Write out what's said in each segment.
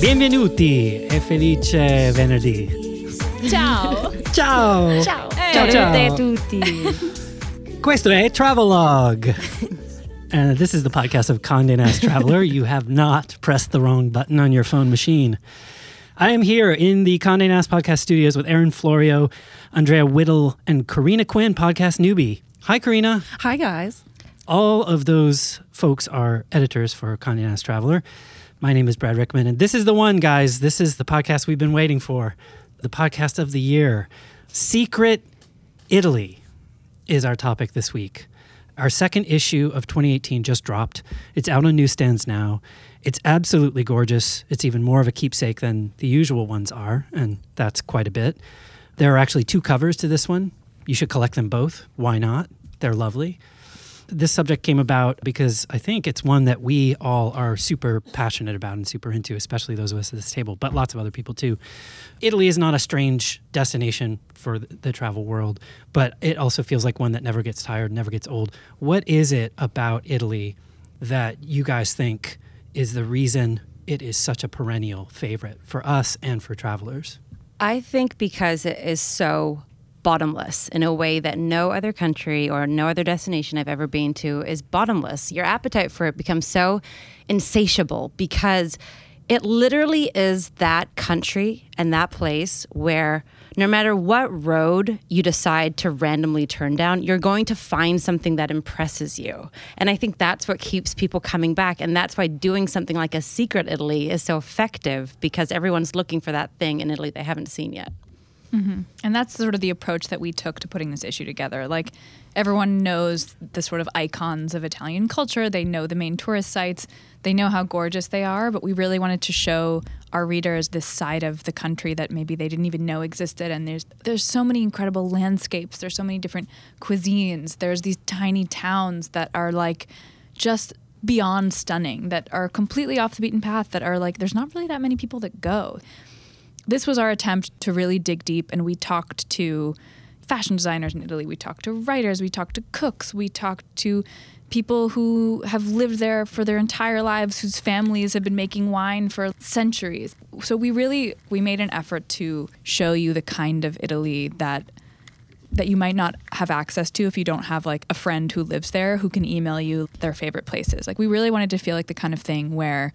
Benvenuti e felice venerdì. Ciao. Ciao. Ciao. Ciao, ciao. a tutti. Questo è Travelogue. And uh, this is the podcast of Condé Nast Traveler. you have not pressed the wrong button on your phone machine. I am here in the Condé Nast podcast studios with Erin Florio, Andrea Whittle, and Karina Quinn, podcast newbie. Hi, Karina. Hi, guys. All of those folks are editors for Condé Nast Traveler. My name is Brad Rickman, and this is the one, guys. This is the podcast we've been waiting for. The podcast of the year. Secret Italy is our topic this week. Our second issue of 2018 just dropped. It's out on newsstands now. It's absolutely gorgeous. It's even more of a keepsake than the usual ones are, and that's quite a bit. There are actually two covers to this one. You should collect them both. Why not? They're lovely this subject came about because I think it's one that we all are super passionate about and super into, especially those of us at this table, but lots of other people too. Italy is not a strange destination for the travel world, but it also feels like one that never gets tired, never gets old. What is it about Italy that you guys think is the reason it is such a perennial favorite for us and for travelers? I think because it is so bottomless in a way that no other country or no other destination I've ever been to is bottomless. Your appetite for it becomes so insatiable because it literally is that country and that place where no matter what road you decide to randomly turn down, you're going to find something that impresses you. And I think that's what keeps people coming back. And that's why doing something like a secret Italy is so effective because everyone's looking for that thing in Italy they haven't seen yet. Mm-hmm. And that's sort of the approach that we took to putting this issue together. Like everyone knows the sort of icons of Italian culture, they know the main tourist sites, they know how gorgeous they are, but we really wanted to show our readers this side of the country that maybe they didn't even know existed. And there's there's so many incredible landscapes, there's so many different cuisines, there's these tiny towns that are like just beyond stunning that are completely off the beaten path that are like there's not really that many people that go this was our attempt to really dig deep, and we talked to fashion designers in Italy, we talked to writers, we talked to cooks, we talked to people who have lived there for their entire lives whose families have been making wine for centuries. So we really we made an effort to show you the kind of italy that that you might not have access to if you don't have like a friend who lives there who can email you their favorite places. Like we really wanted to feel like the kind of thing where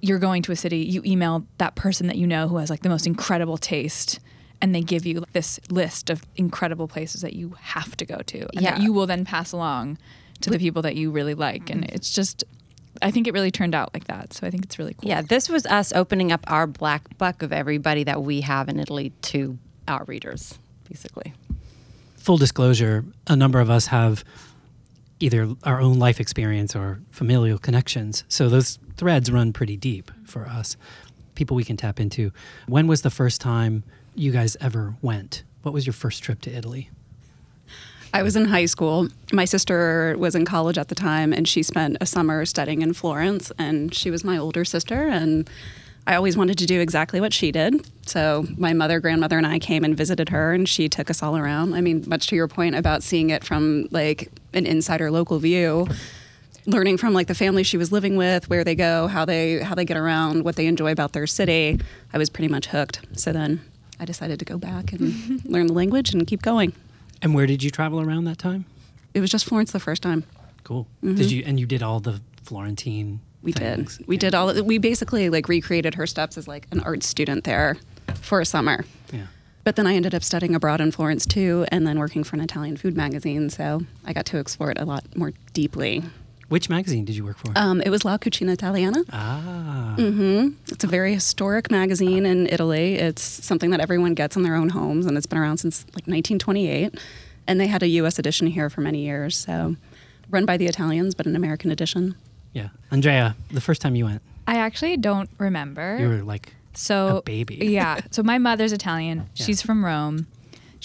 you're going to a city, you email that person that you know who has like the most incredible taste and they give you this list of incredible places that you have to go to and yeah. that you will then pass along to the people that you really like and it's just I think it really turned out like that. So I think it's really cool. Yeah, this was us opening up our black book of everybody that we have in Italy to our readers, basically. Full disclosure, a number of us have either our own life experience or familial connections. So those threads run pretty deep for us, people we can tap into. When was the first time you guys ever went? What was your first trip to Italy? I was in high school. My sister was in college at the time, and she spent a summer studying in Florence. And she was my older sister, and I always wanted to do exactly what she did. So my mother, grandmother, and I came and visited her, and she took us all around. I mean, much to your point about seeing it from like an insider local view learning from like the family she was living with, where they go, how they how they get around, what they enjoy about their city. I was pretty much hooked. So then I decided to go back and learn the language and keep going. And where did you travel around that time? It was just Florence the first time. Cool. Mm-hmm. Did you and you did all the Florentine we things. did. We yeah. did all. We basically like recreated her steps as like an art student there for a summer. Yeah. But then I ended up studying abroad in Florence too, and then working for an Italian food magazine. So I got to explore it a lot more deeply. Which magazine did you work for? Um, it was La Cucina Italiana. Ah. Mm-hmm. It's a very historic magazine in Italy. It's something that everyone gets in their own homes, and it's been around since like 1928. And they had a U.S. edition here for many years. So, run by the Italians, but an American edition. Yeah, Andrea, the first time you went, I actually don't remember. You were like so a baby. yeah. So my mother's Italian. Yeah. She's from Rome.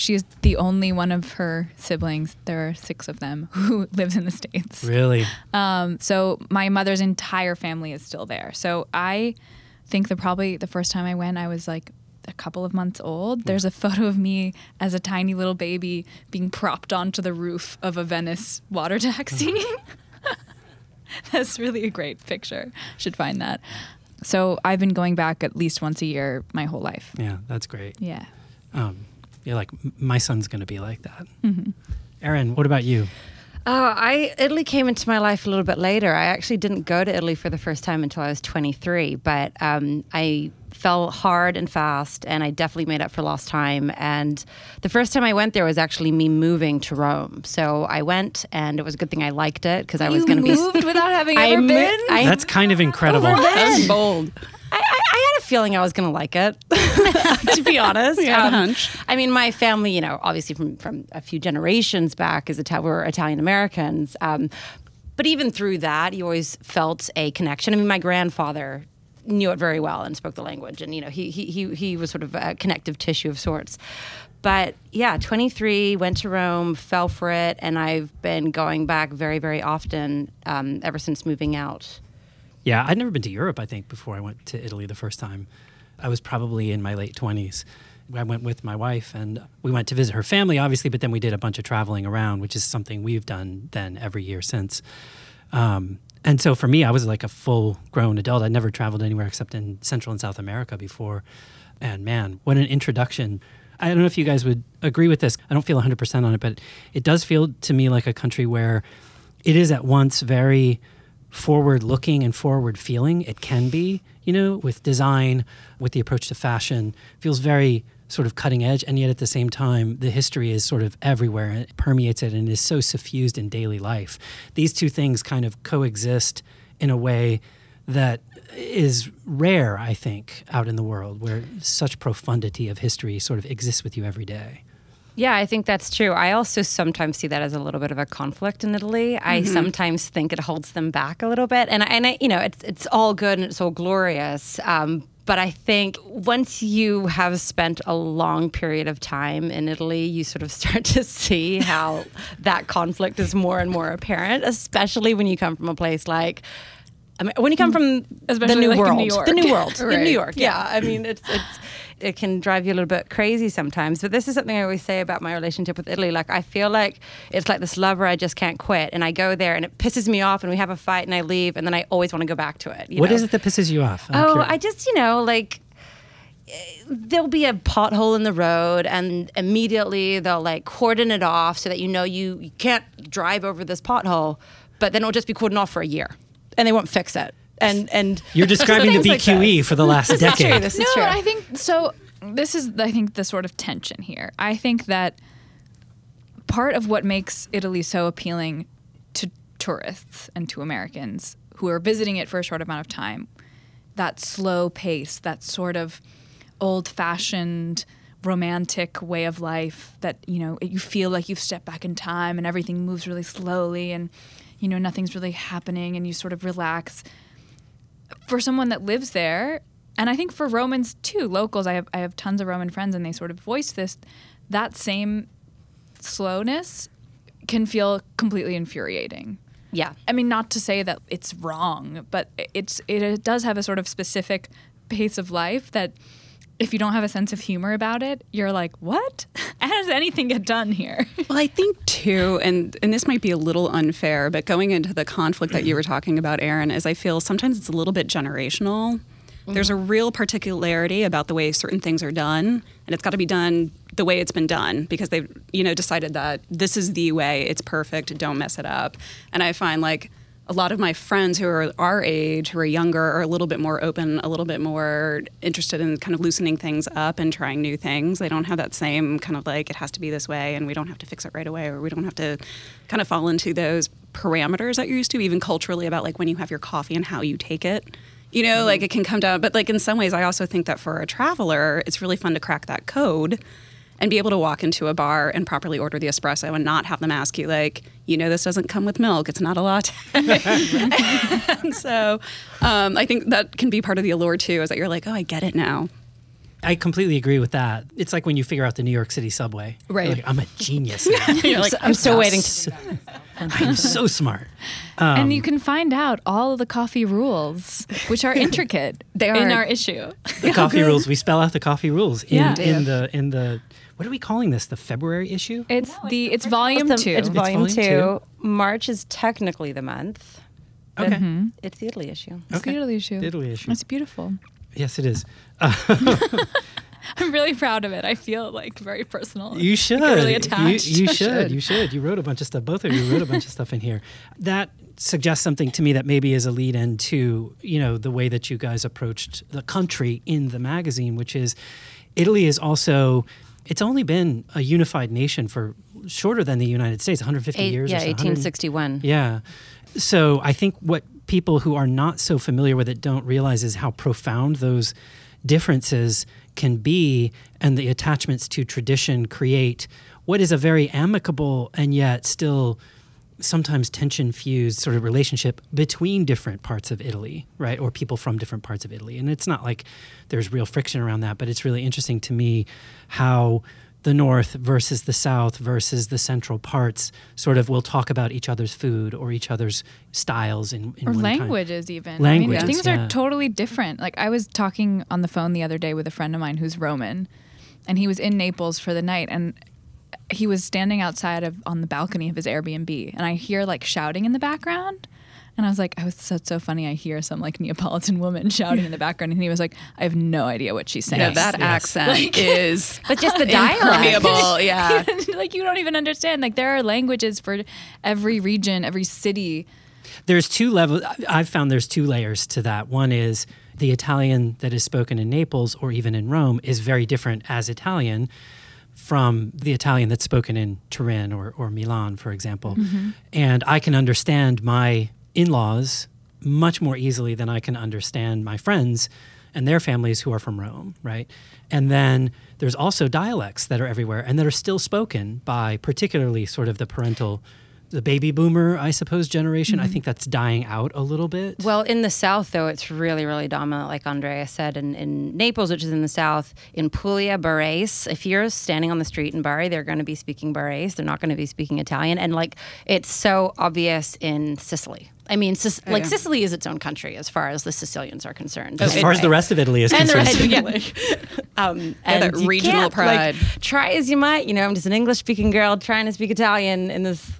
She's the only one of her siblings. There are six of them who lives in the states. Really? Um, so my mother's entire family is still there. So I think that probably the first time I went, I was like a couple of months old. There's a photo of me as a tiny little baby being propped onto the roof of a Venice water taxi. That's really a great picture. Should find that. So I've been going back at least once a year my whole life. Yeah, that's great. Yeah. Um, yeah, like my son's going to be like that. Erin, what about you? Oh, I Italy came into my life a little bit later. I actually didn't go to Italy for the first time until I was 23, but um, I fell hard and fast, and I definitely made up for lost time. And the first time I went there was actually me moving to Rome. So I went, and it was a good thing I liked it because I was going to be. moved without having I ever mo- been. I- That's kind of incredible. That's bold. I, I, I had a feeling I was going to like it, to be honest. Um, a hunch. I mean, my family, you know, obviously from, from a few generations back, is Ita- were Italian Americans. Um, but even through that, you always felt a connection. I mean, my grandfather knew it very well and spoke the language, and you know, he he he, he was sort of a connective tissue of sorts. But yeah, 23, went to Rome, fell for it, and I've been going back very, very often um, ever since moving out. Yeah, I'd never been to Europe, I think, before I went to Italy the first time. I was probably in my late 20s. I went with my wife and we went to visit her family, obviously, but then we did a bunch of traveling around, which is something we've done then every year since. Um, and so for me, I was like a full grown adult. I'd never traveled anywhere except in Central and South America before. And man, what an introduction. I don't know if you guys would agree with this. I don't feel 100% on it, but it does feel to me like a country where it is at once very forward looking and forward feeling. It can be, you know, with design, with the approach to fashion, feels very sort of cutting edge. And yet at the same time, the history is sort of everywhere and it permeates it and is so suffused in daily life. These two things kind of coexist in a way that is rare, I think, out in the world where such profundity of history sort of exists with you every day. Yeah, I think that's true. I also sometimes see that as a little bit of a conflict in Italy. I sometimes think it holds them back a little bit, and I- and I, you know, it's it's all good and it's all glorious. Um, but I think once you have spent a long period of time in Italy, you sort of start to see how that conflict is more and more apparent, especially when you come from a place like. I mean, when you come from Especially the new like in world, New York. the new world in Right. New York, yeah. I mean, it's it's it can drive you a little bit crazy sometimes. But this is something I always say about my relationship with Italy. Like I feel like it's like this lover I just can't quit, and I go there and it pisses me off, and we have a fight, and I leave, and then I always want to go back to it. What know? is it that pisses you off? I'm Oh, curious. I just you know like there'll be a pothole in the road and immediately they'll like cordon it off so that you know you, you can't drive over this pothole but then it'll just be cordoned off for a year and they won't fix it and and You're describing the things like BQE for the last This is true, decade. this is no, true. I think so. This is, I think, the sort of tension here. I think that part of what makes Italy so appealing to tourists and to Americans who are visiting it for a short amount of time, that slow pace, that sort of old-fashioned romantic way of life that you know you feel like you've stepped back in time and everything moves really slowly and you know nothing's really happening and you sort of relax for someone that lives there, and I think for Romans too, locals, I have I have tons of Roman friends, and they sort of voice this. That same slowness can feel completely infuriating. yeah I mean, not to say that it's wrong, but it's it, it does have a sort of specific pace of life that if you don't have a sense of humor about it, you're like, what? How does anything get done here? Well, I think too, and and this might be a little unfair, but going into the conflict that you were talking about, Erin, is I feel sometimes it's a little bit generational. Mm-hmm. There's a real particularity about the way certain things are done, and it's got to be done the way it's been done because they've you know decided that this is the way, it's perfect, don't mess it up. And I find like a lot of my friends who are our age, who are younger, are a little bit more open, a little bit more interested in kind of loosening things up and trying new things. They don't have that same kind of like it has to be this way and we don't have to fix it right away or we don't have to kind of fall into those parameters that you're used to, even culturally, about like when you have your coffee and how you take it. You know, like mm-hmm. it can come down, but like in some ways, I also think that for a traveler, it's really fun to crack that code and be able to walk into a bar and properly order the espresso and not have them ask you like you know this doesn't come with milk it's not a latte and so um, i think that can be part of the allure too is that you're like oh i get it now I completely agree with that. It's like when you figure out the New York City subway. You're Right. like, I'm a genius. Now. I'm, so, I'm still waiting to So- I'm so smart. and you can find out all of the coffee rules, which are intricate They are in our issue. The coffee rules. We spell out the coffee rules in, Yeah. in the in the what are we calling this? The February issue? It's the it's volume It's two. the- It's volume, volume two. two. March is technically the month. but Okay. it's the Italy issue. It's Okay. the Italy issue. The Italy issue. It's beautiful. Yes, it is. I'm really proud of it. I feel like very personal. You should. I get really You- attached. You, should. Should. You should. You wrote a bunch of stuff. Both of you wrote a bunch of stuff in here. That suggests something to me that maybe is a lead in to you know the way that you guys approached the country in the magazine, which is Italy is also. It's only been a unified nation for shorter than the United States, 150 Eight, years. yeah, or so, 1861. Yeah. So I think what people who are not so familiar with it don't realize is how profound those differences can be and the attachments to tradition create what is a very amicable and yet still sometimes tension fused sort of relationship between different parts of Italy, right? Or people from different parts of Italy. And it's not like there's real friction around that, but it's really interesting to me how the north versus the south versus the central parts sort of will talk about each other's food or each other's styles in, in or time. languages even. I mean, things yeah. are totally different. Like I was talking on the phone the other day with a friend of mine who's Roman, and he was in Naples for the night, and he was standing outside of on the balcony of his Airbnb, and I hear like shouting in the background. And I was like, oh, I was so, so funny. I hear some like Neapolitan woman shouting in the background, and he was like, I have no idea what she's saying. Yeah, Yes, that yes. accent is But just the dialect. Yeah. like you don't even understand. Like there are languages for every region, every city. There's two levels. I've found there's two layers to that. One is the Italian that is spoken in Naples or even in Rome is very different as Italian from the Italian that's spoken in Turin or, or Milan, for example. Mm-hmm. And I can understand my in laws much more easily than I can understand my friends and their families who are from Rome, right? And then there's also dialects that are everywhere and that are still spoken by particularly sort of the parental the baby boomer, I suppose, generation. I think that's dying out a little bit. Well, in the South, though, it's really, really dominant, like Andrea said. In, in Naples, which is in the South, in Puglia, Barese, if you're standing on the street in Bari, they're going to be speaking Barese. They're not going to be speaking Italian. And, like, it's so obvious in Sicily. I mean, Sic- like, yeah. Sicily is its own country as far as the Sicilians are concerned. as far as the rest of Italy is and the concerned. rest, yeah. um, Yeah, and you regional can't, like, pride. try as you might, you know, I'm just an English speaking girl trying to speak Italian in this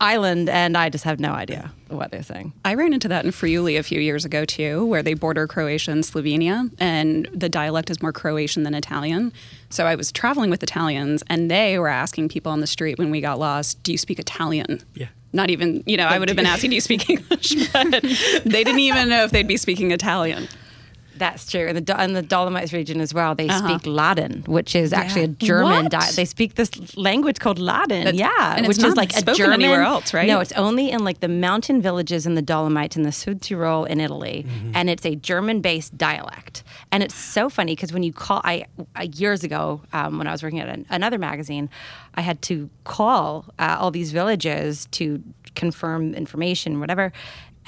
island, and I just have no idea what they're saying. I ran into that in Friuli a few years ago too, where they border Croatia and Slovenia, and the dialect is more Croatian than Italian. So I was traveling with Italians, and they were asking people on the street when we got lost, "Do you speak Italian?" Yeah. Not even, you know, I would have been asking, "Do you speak English?" But they didn't even know if they'd be speaking Italian. That's true. In the, Do- in the Dolomites region as well, they Uh-huh. speak Ladin, which is actually a German. What? Di- they speak this language called Ladin. That's- yeah, and it's which is not like a spoken German. anywhere else, right? No, it's only in like the mountain villages in the Dolomites in the Sud Tyrol in Italy, and it's a German-based dialect. And it's so funny because when you call, I uh, years ago um, when I was working at an, another magazine, I had to call uh, all these villages to confirm information, whatever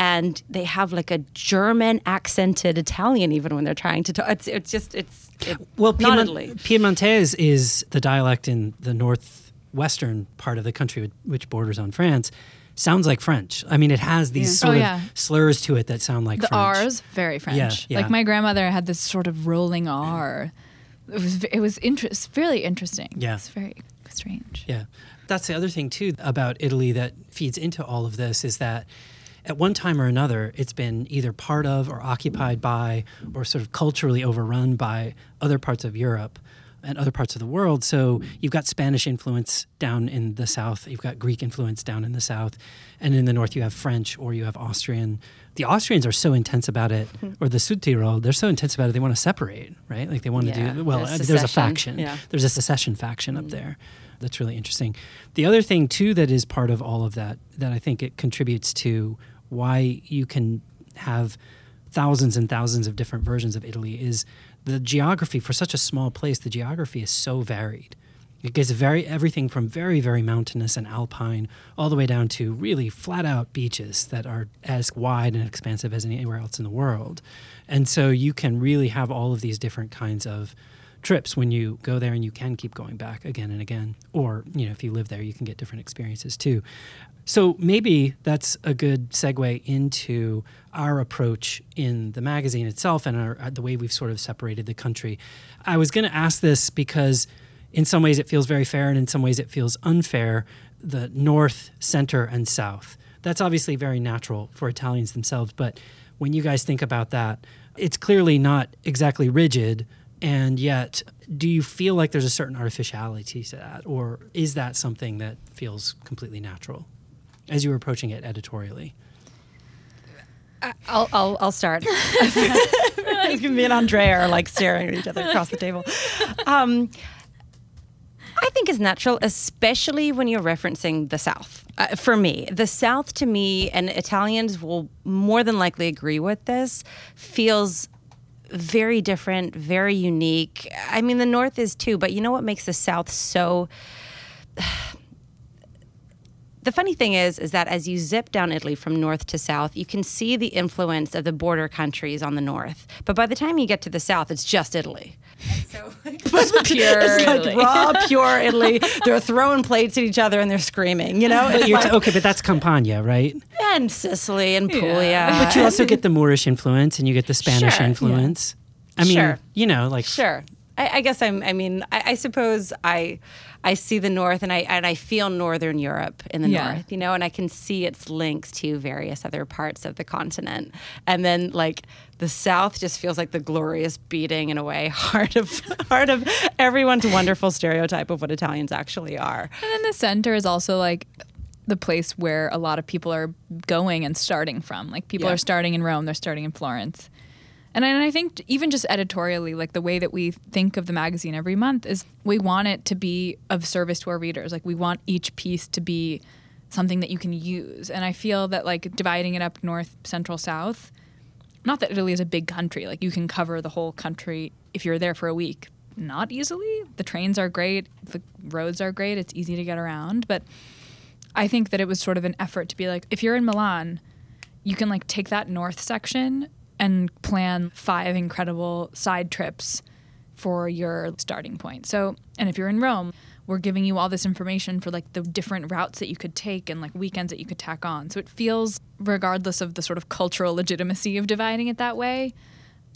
and they have like a German accented Italian even when they're trying to talk. It's, it's just it's it, Well, not Piedmont, Italy. Piedmontese is the dialect in the northwestern part of the country, which borders on France. Sounds like French. I mean, it has these Yeah. sort Oh, of yeah. slurs to it that sound like The French. R's very French. yeah. Like my grandmother had this sort of rolling R. It was it was interest really interesting. Yeah. it's very strange. Yeah. That's the other thing, too, about Italy that feeds into all of this is that at one time or another, it's been either part of or occupied by or sort of culturally overrun by other parts of Europe and other parts of the world. So you've got Spanish influence down in the south, you've got Greek influence down in the south, and in the north, you have French or you have Austrian. The Austrians are so intense about it, or the Südtirol, they're so intense about it, they want to separate, right? Like they want to do, well, the uh, there's a faction. yeah. There's a secession faction up there. That's really interesting. The other thing too that is part of all of that that I think it contributes to why you can have thousands and thousands of different versions of Italy is the geography for such a small place the geography is so varied. It gets very everything from very very mountainous and alpine all the way down to really flat out beaches that are as wide and expansive as anywhere else in the world. And so you can really have all of these different kinds of trips when you go there and you can keep going back again and again or you know if you live there you can get different experiences too so maybe that's a good segue into our approach in the magazine itself and our, uh, the way we've sort of separated the country i was going to ask this because in some ways it feels very fair and in some ways it feels unfair the north center and south That's obviously very natural for Italians themselves. But when you guys think about that, it's clearly not exactly rigid. And yet, do you feel like there's a certain artificiality to that? Or is that something that feels completely natural as you were approaching it editorially? I'll, I'll, I'll start. Me and Andrea are like staring at each other across the table. Um, I think is natural, especially when you're referencing the South. Uh, for me, the South to me, and Italians will more than likely agree with this, feels very different, very unique. I mean, the North is too, but you know what makes the South so the funny thing is is that as you zip down Italy from north to south, you can see the influence of the border countries on the north. But by the time you get to the south, it's just Italy. So it's pure it's like Italy. raw, pure Italy. They're throwing plates at each other and they're screaming. You know, but like, t- okay, but that's Campania, right? And Sicily and Puglia. Yeah. But you also get the Moorish influence and you get the Spanish sure, influence. Yeah. I mean, sure. you know, like sure. I, I guess I'm. I mean, I, I suppose I. I see the North and I and I feel Northern Europe in the yeah. North, you know, and I can see its links to various other parts of the continent. And then like the South just feels like the glorious beating in a way heart of heart of everyone's wonderful stereotype of what Italians actually are. And then the center is also like the place where a lot of people are going and starting from. Like people yeah. are starting in Rome, they're starting in Florence. And I, and I think even just editorially, like the way that we think of the magazine every month is we want it to be of service to our readers. Like we want each piece to be something that you can use. And I feel that like dividing it up north, central, south, not that Italy is a big country, like you can cover the whole country if you're there for a week. Not easily. The trains are great, the roads are great, it's easy to get around. But I think that it was sort of an effort to be like, if you're in Milan, you can like take that north section and plan five incredible side trips for your starting point. So, and if you're in Rome, we're giving you all this information for like the different routes that you could take and like weekends that you could tack on. So it feels, regardless of the sort of cultural legitimacy of dividing it that way,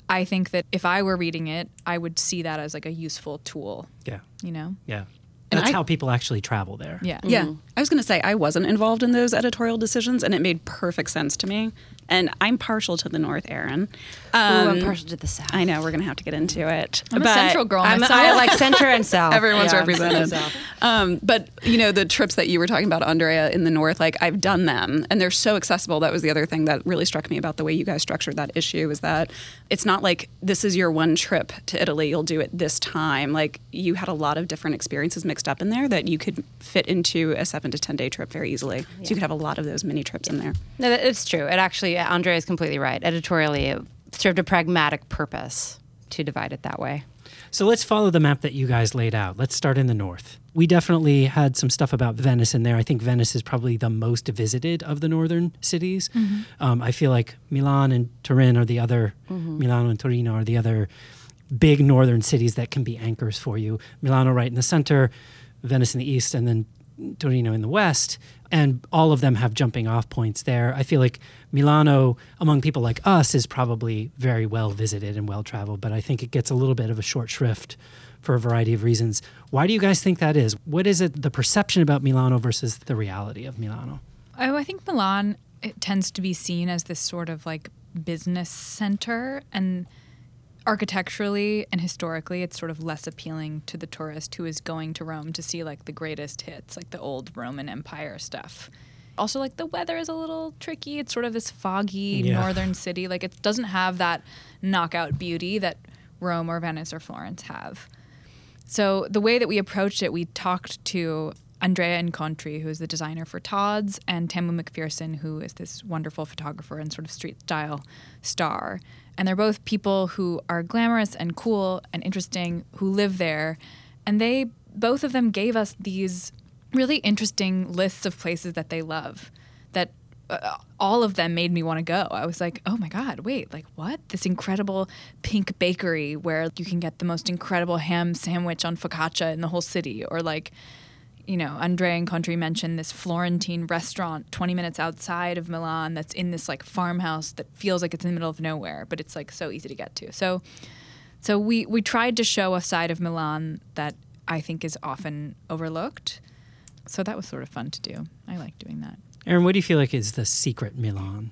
I think that if I were reading it, I would see that as like a useful tool. Yeah. You know? Yeah. And That's I, how people actually travel there. Yeah. Yeah. Mm-hmm. I was going to say, I wasn't involved in those editorial decisions, and it made perfect sense to me and I'm partial to the North, Erin. Um, Ooh, I'm partial to the South. I know we're going to have to get into it. I'm but a Central girl. I'm, I like Center and South. Everyone's yeah, represented. Um, but you know the trips that you were talking about, Andrea, in the North, like I've done them, and they're so accessible. That was the other thing that really struck me about the way you guys structured that issue is that it's not like this is your one trip to Italy. You'll do it this time. Like you had a lot of different experiences mixed up in there that you could fit into a seven to ten day trip very easily. Yeah. So you could have a lot of those mini trips yeah. in there. No, it's true. It actually, Andrea is completely right. Editorially, it served a pragmatic purpose to divide it that way. So let's follow the map that you guys laid out. Let's start in the north. We definitely had some stuff about Venice in there. I think Venice is probably the most visited of the northern cities. Mm-hmm. Um, I feel like Milan and Turin are the other, mm-hmm. Milano and Torino are the other big northern cities that can be anchors for you. Milano right in the center, Venice in the east, and then Torino in the west and all of them have jumping off points there. I feel like Milano, among people like us, is probably very well visited and well traveled, but I think it gets a little bit of a short shrift for a variety of reasons. Why do you guys think that is? What is it, the perception about Milano versus the reality of Milano? Oh, I think Milan it tends to be seen as this sort of like business center and architecturally and historically, it's sort of less appealing to the tourist who is going to Rome to see like the greatest hits, like the old Roman Empire stuff. Also, like the weather is a little tricky. It's sort of this foggy yeah. northern city. Like it doesn't have that knockout beauty that Rome or Venice or Florence have. So the way that we approached it, we talked to Andrea Incontri, who is the designer for Tod's, and Tamu McPherson, who is this wonderful photographer and sort of street style star. And they're both people who are glamorous and cool and interesting who live there. And they, both of them gave us these really interesting lists of places that they love that uh, all of them made me want to go. I was like, oh my God, wait, like what? This incredible pink bakery where you can get the most incredible ham sandwich on focaccia in the whole city. Or like, you know, Andrea Incontri mentioned this Florentine restaurant 20 minutes outside of Milan that's in this like farmhouse that feels like it's in the middle of nowhere, but it's like so easy to get to. So so we we tried to show a side of Milan that I think is often overlooked. So that was sort of fun to do. I like doing that. Erin, what do you feel like is the secret Milan?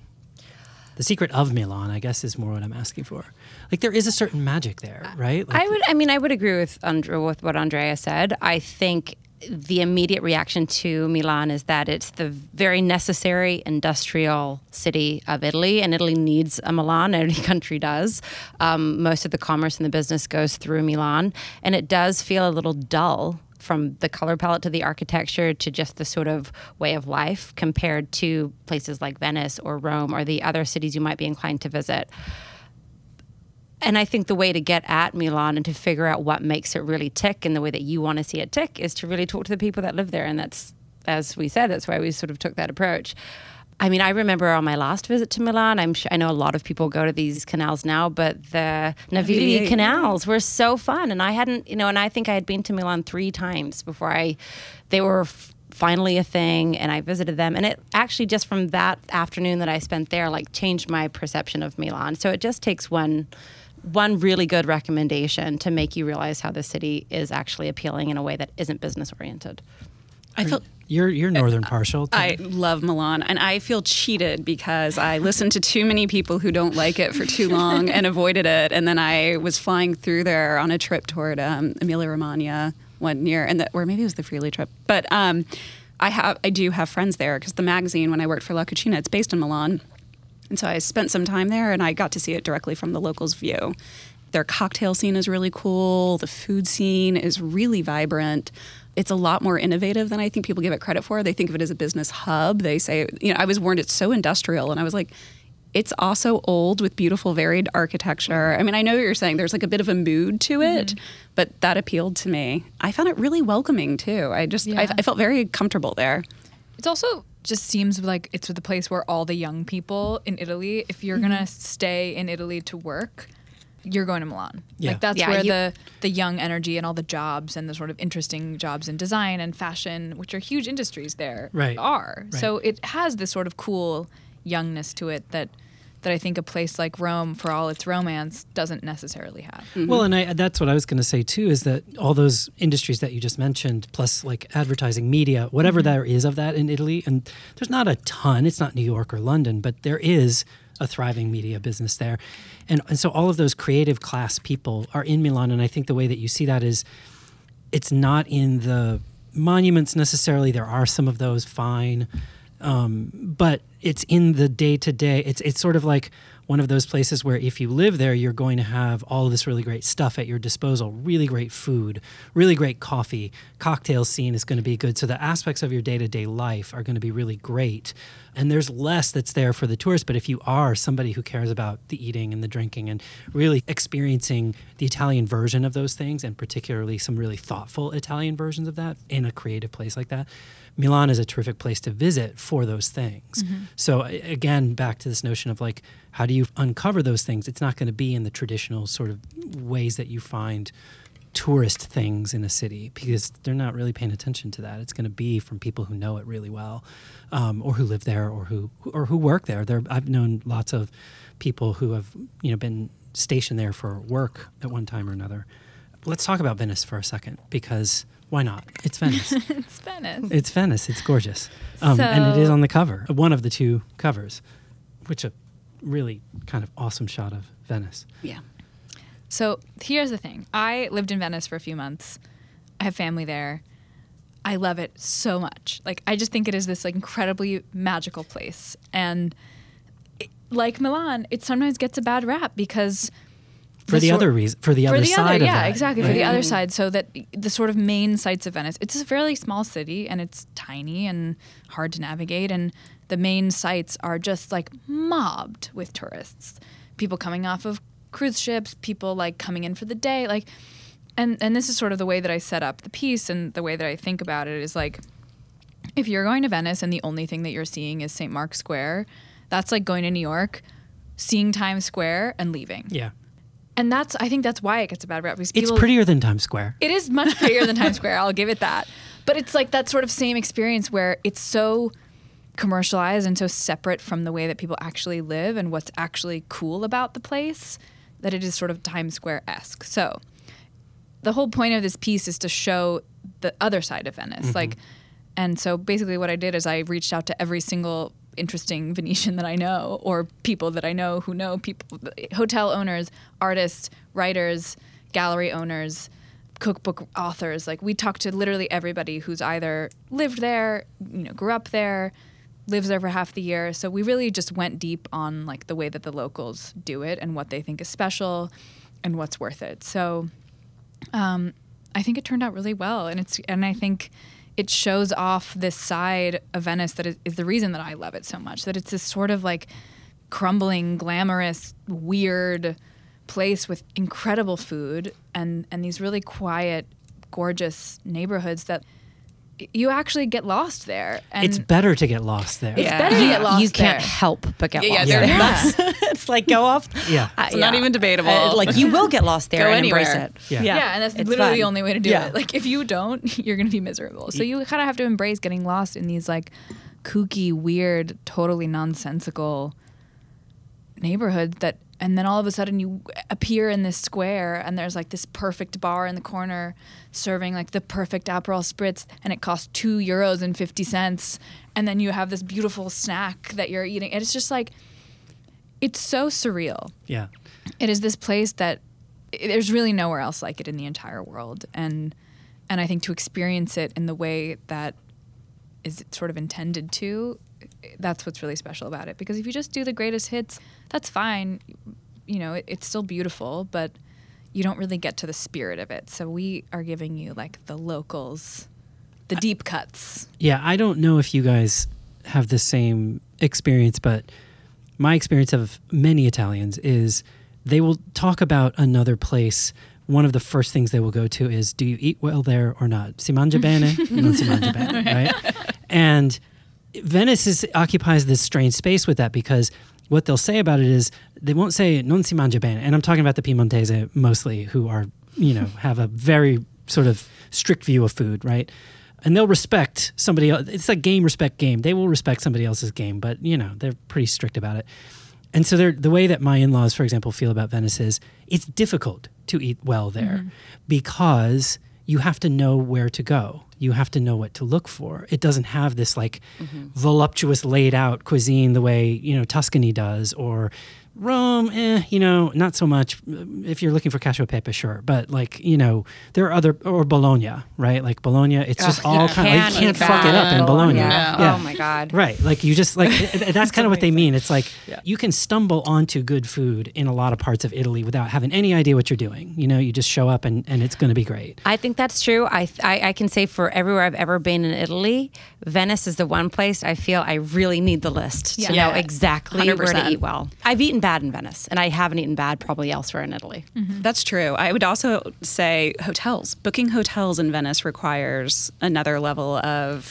The secret of Milan, I guess, is more what I'm asking for. Like there is a certain magic there, right? Like, I would. I mean, I would agree with Andre, with what Andrea said. I think the immediate reaction to Milan is that it's the very necessary industrial city of Italy, and Italy needs a Milan. And every country does. Um, most of the commerce and the business goes through Milan, and it does feel a little dull from the color palette to the architecture to just the sort of way of life compared to places like Venice or Rome or the other cities you might be inclined to visit. And I think the way to get at Milan and to figure out what makes it really tick and the way that you want to see it tick is to really talk to the people that live there. And that's, as we said, that's why we sort of took that approach. I mean, I remember on my last visit to Milan, I'm sure, I know a lot of people go to these canals now, but the Navigli canals were so fun. And I hadn't, you know, and I think I had been to Milan three times before I, they were f- finally a thing and I visited them. And it actually just from that afternoon that I spent there, like changed my perception of Milan. So it just takes one, one really good recommendation to make you realize how the city is actually appealing in a way that isn't business oriented. I feel you're you're northern partial. to- I love Milan, and I feel cheated because I listened to too many people who don't like it for too long and avoided it. And then I was flying through there on a trip toward um, Emilia Romagna one year, and the, or maybe it was the Friuli trip. But um, I have I do have friends there because the magazine when I worked for La Cucina, it's based in Milan, and so I spent some time there, and I got to see it directly from the locals' view. Their cocktail scene is really cool. The food scene is really vibrant. It's a lot more innovative than I think people give it credit for. They think of it as a business hub. They say, you know, I was warned it's so industrial, and I was like, it's also old with beautiful, varied architecture. I mean, I know what you're saying. There's like a bit of a mood to it, mm-hmm. but that appealed to me. I found it really welcoming too. I just, I, I felt very comfortable there. It's also just seems like it's the place where all the young people in Italy, if you're gonna mm-hmm. stay in Italy to work, you're going to Milan. Yeah. Like that's Yeah, where you- the the young energy and all the jobs and the sort of interesting jobs in design and fashion, which are huge industries there, Right. are. Right. So it has this sort of cool youngness to it that that I think a place like Rome, for all its romance, doesn't necessarily have. Mm-hmm. Well, and I, that's what I was going to say too is that all those industries that you just mentioned, plus like advertising, media, whatever mm-hmm. there is of that in Italy, and there's not a ton. It's not New York or London, but there is a thriving media business there, and and so all of those creative class people are in Milan, and I think the way that you see that is, it's not in the monuments necessarily. There are some of those fine, um, but it's in the day to day. It's it's sort of like one of those places where if you live there, you're going to have all this really great stuff at your disposal. Really great food, really great coffee. Cocktail scene is going to be good. So the aspects of your day to day life are going to be really great. And there's less that's there for the tourist. But if you are somebody who cares about the eating and the drinking and really experiencing the Italian version of those things, and particularly some really thoughtful Italian versions of that in a creative place like that, Milan is a terrific place to visit for those things. So again, back to this notion of like, how do you uncover those things? It's not going to be in the traditional sort of ways that you find tourist things in a city because they're not really paying attention to that. It's going to be from people who know it really well, um, or who live there, or who or who work there. There, I've known lots of people who have you know been stationed there for work at one time or another. Let's talk about Venice for a second because why not? It's Venice. It's Venice. It's Venice. It's gorgeous, um, and it is on the cover, one of the two covers, which a really kind of awesome shot of Venice. Yeah. So here's the thing. I lived in Venice for a few months. I have family there. I love it so much. Like I just think it is this like incredibly magical place. And it, like Milan, it sometimes gets a bad rap because For the, other reason, for the for other the side other, yeah, that, exactly for the other side. So that the sort of main sites of Venice, it's a fairly small city and it's tiny and hard to navigate, and the main sites are just like mobbed with tourists, people coming off of cruise ships, people like coming in for the day, like, and and this is sort of the way that I set up the piece and the way that I think about it is like if you're going to Venice and the only thing that you're seeing is St. Mark's Square, that's like going to New York, seeing Times Square and leaving. Yeah, And that's I think that's why it gets a bad rap because it's prettier than Times Square. It is much prettier than Times Square. I'll give it that. But it's like that sort of same experience where it's so commercialized and so separate from the way that people actually live and what's actually cool about the place that it is sort of Times Square esque. So the whole point of this piece is to show the other side of Venice. Like mm-hmm. And so basically, what I did is I reached out to every single interesting Venetian that I know, or people that I know who know people, hotel owners, artists, writers, gallery owners, cookbook authors. Like we talked to literally everybody who's either lived there, you know, grew up there, lives there for half the year. So we really just went deep on like the way that the locals do it and what they think is special and what's worth it. So um, I think it turned out really well, and it's and I think it shows off this side of Venice that is, the reason that I love it so much. That it's this sort of like crumbling, glamorous, weird place with incredible food and and these really quiet, gorgeous neighborhoods that you actually get lost there. And it's better to get lost there. it's better to get lost you can't help but get Yeah, lost. yeah, there. they're- it's like go off. Yeah. Uh, It's not yeah. even debatable. Uh, like you will get lost there Go and embrace anywhere. it. Yeah. Yeah, and that's It's literally fun. the only way to do Yeah. it. Like if you don't, you're gonna be miserable. So you kind of have to embrace getting lost in these like kooky, weird, totally nonsensical neighborhoods that and then all of a sudden you appear in this square and there's like this perfect bar in the corner serving like the perfect Aperol spritz and it costs two euros and 50 cents. And then you have this beautiful snack that you're eating. And it's just like it's so surreal. Yeah. it is this place that there's really nowhere else like it in the entire world. And and I think to experience it in the way that is sort of intended to that's what's really special about it because if you just do the greatest hits that's fine you know it, it's still beautiful but you don't really get to the spirit of it so we are giving you like the locals the deep cuts Yeah, I don't know if you guys have the same experience, but my experience of many Italians is they will talk about another place. One of the first things they will go to is, "Do you eat well there or not? Si mangia bene? non si mangia bene?" Right? And Venice is, occupies this strange space with that because what they'll say about it is they won't say non si mangia bene, and I'm talking about the Piemontese mostly, who are you know have a very sort of strict view of food, right? And they'll respect somebody else. It's a game respect game. They will respect somebody else's game, but you know they're pretty strict about it. And so they're, the way that my in-laws, for example, feel about Venice is it's difficult to eat well there mm-hmm. because you have to know where to go. You have to know what to look for. It doesn't have this like mm-hmm. voluptuous laid out cuisine the way, you know, Tuscany does or Rome, eh, you know, not so much. If you're looking for cacio e pepe, sure, but like you know, there are other or Bologna, right? Like Bologna, it's just Ugh, all kind of like, you can't can't fuck it up in Bologna. Bologna. Yeah. Oh my God. Right. Like you just like that's kind of what they mean. It's like you can stumble onto good food in a lot of parts of Italy without having any idea what you're doing. You know, you just show up and, and it's going to be great. I think that's true. I, I I can say for everywhere I've ever been in Italy, Venice is the one place I feel I really need the list to Yeah. know Yeah. exactly where to eat well. I've eaten bad in Venice, and I haven't eaten bad probably elsewhere in Italy. Mm-hmm. That's true. I would also say hotels. Booking hotels in Venice requires another level of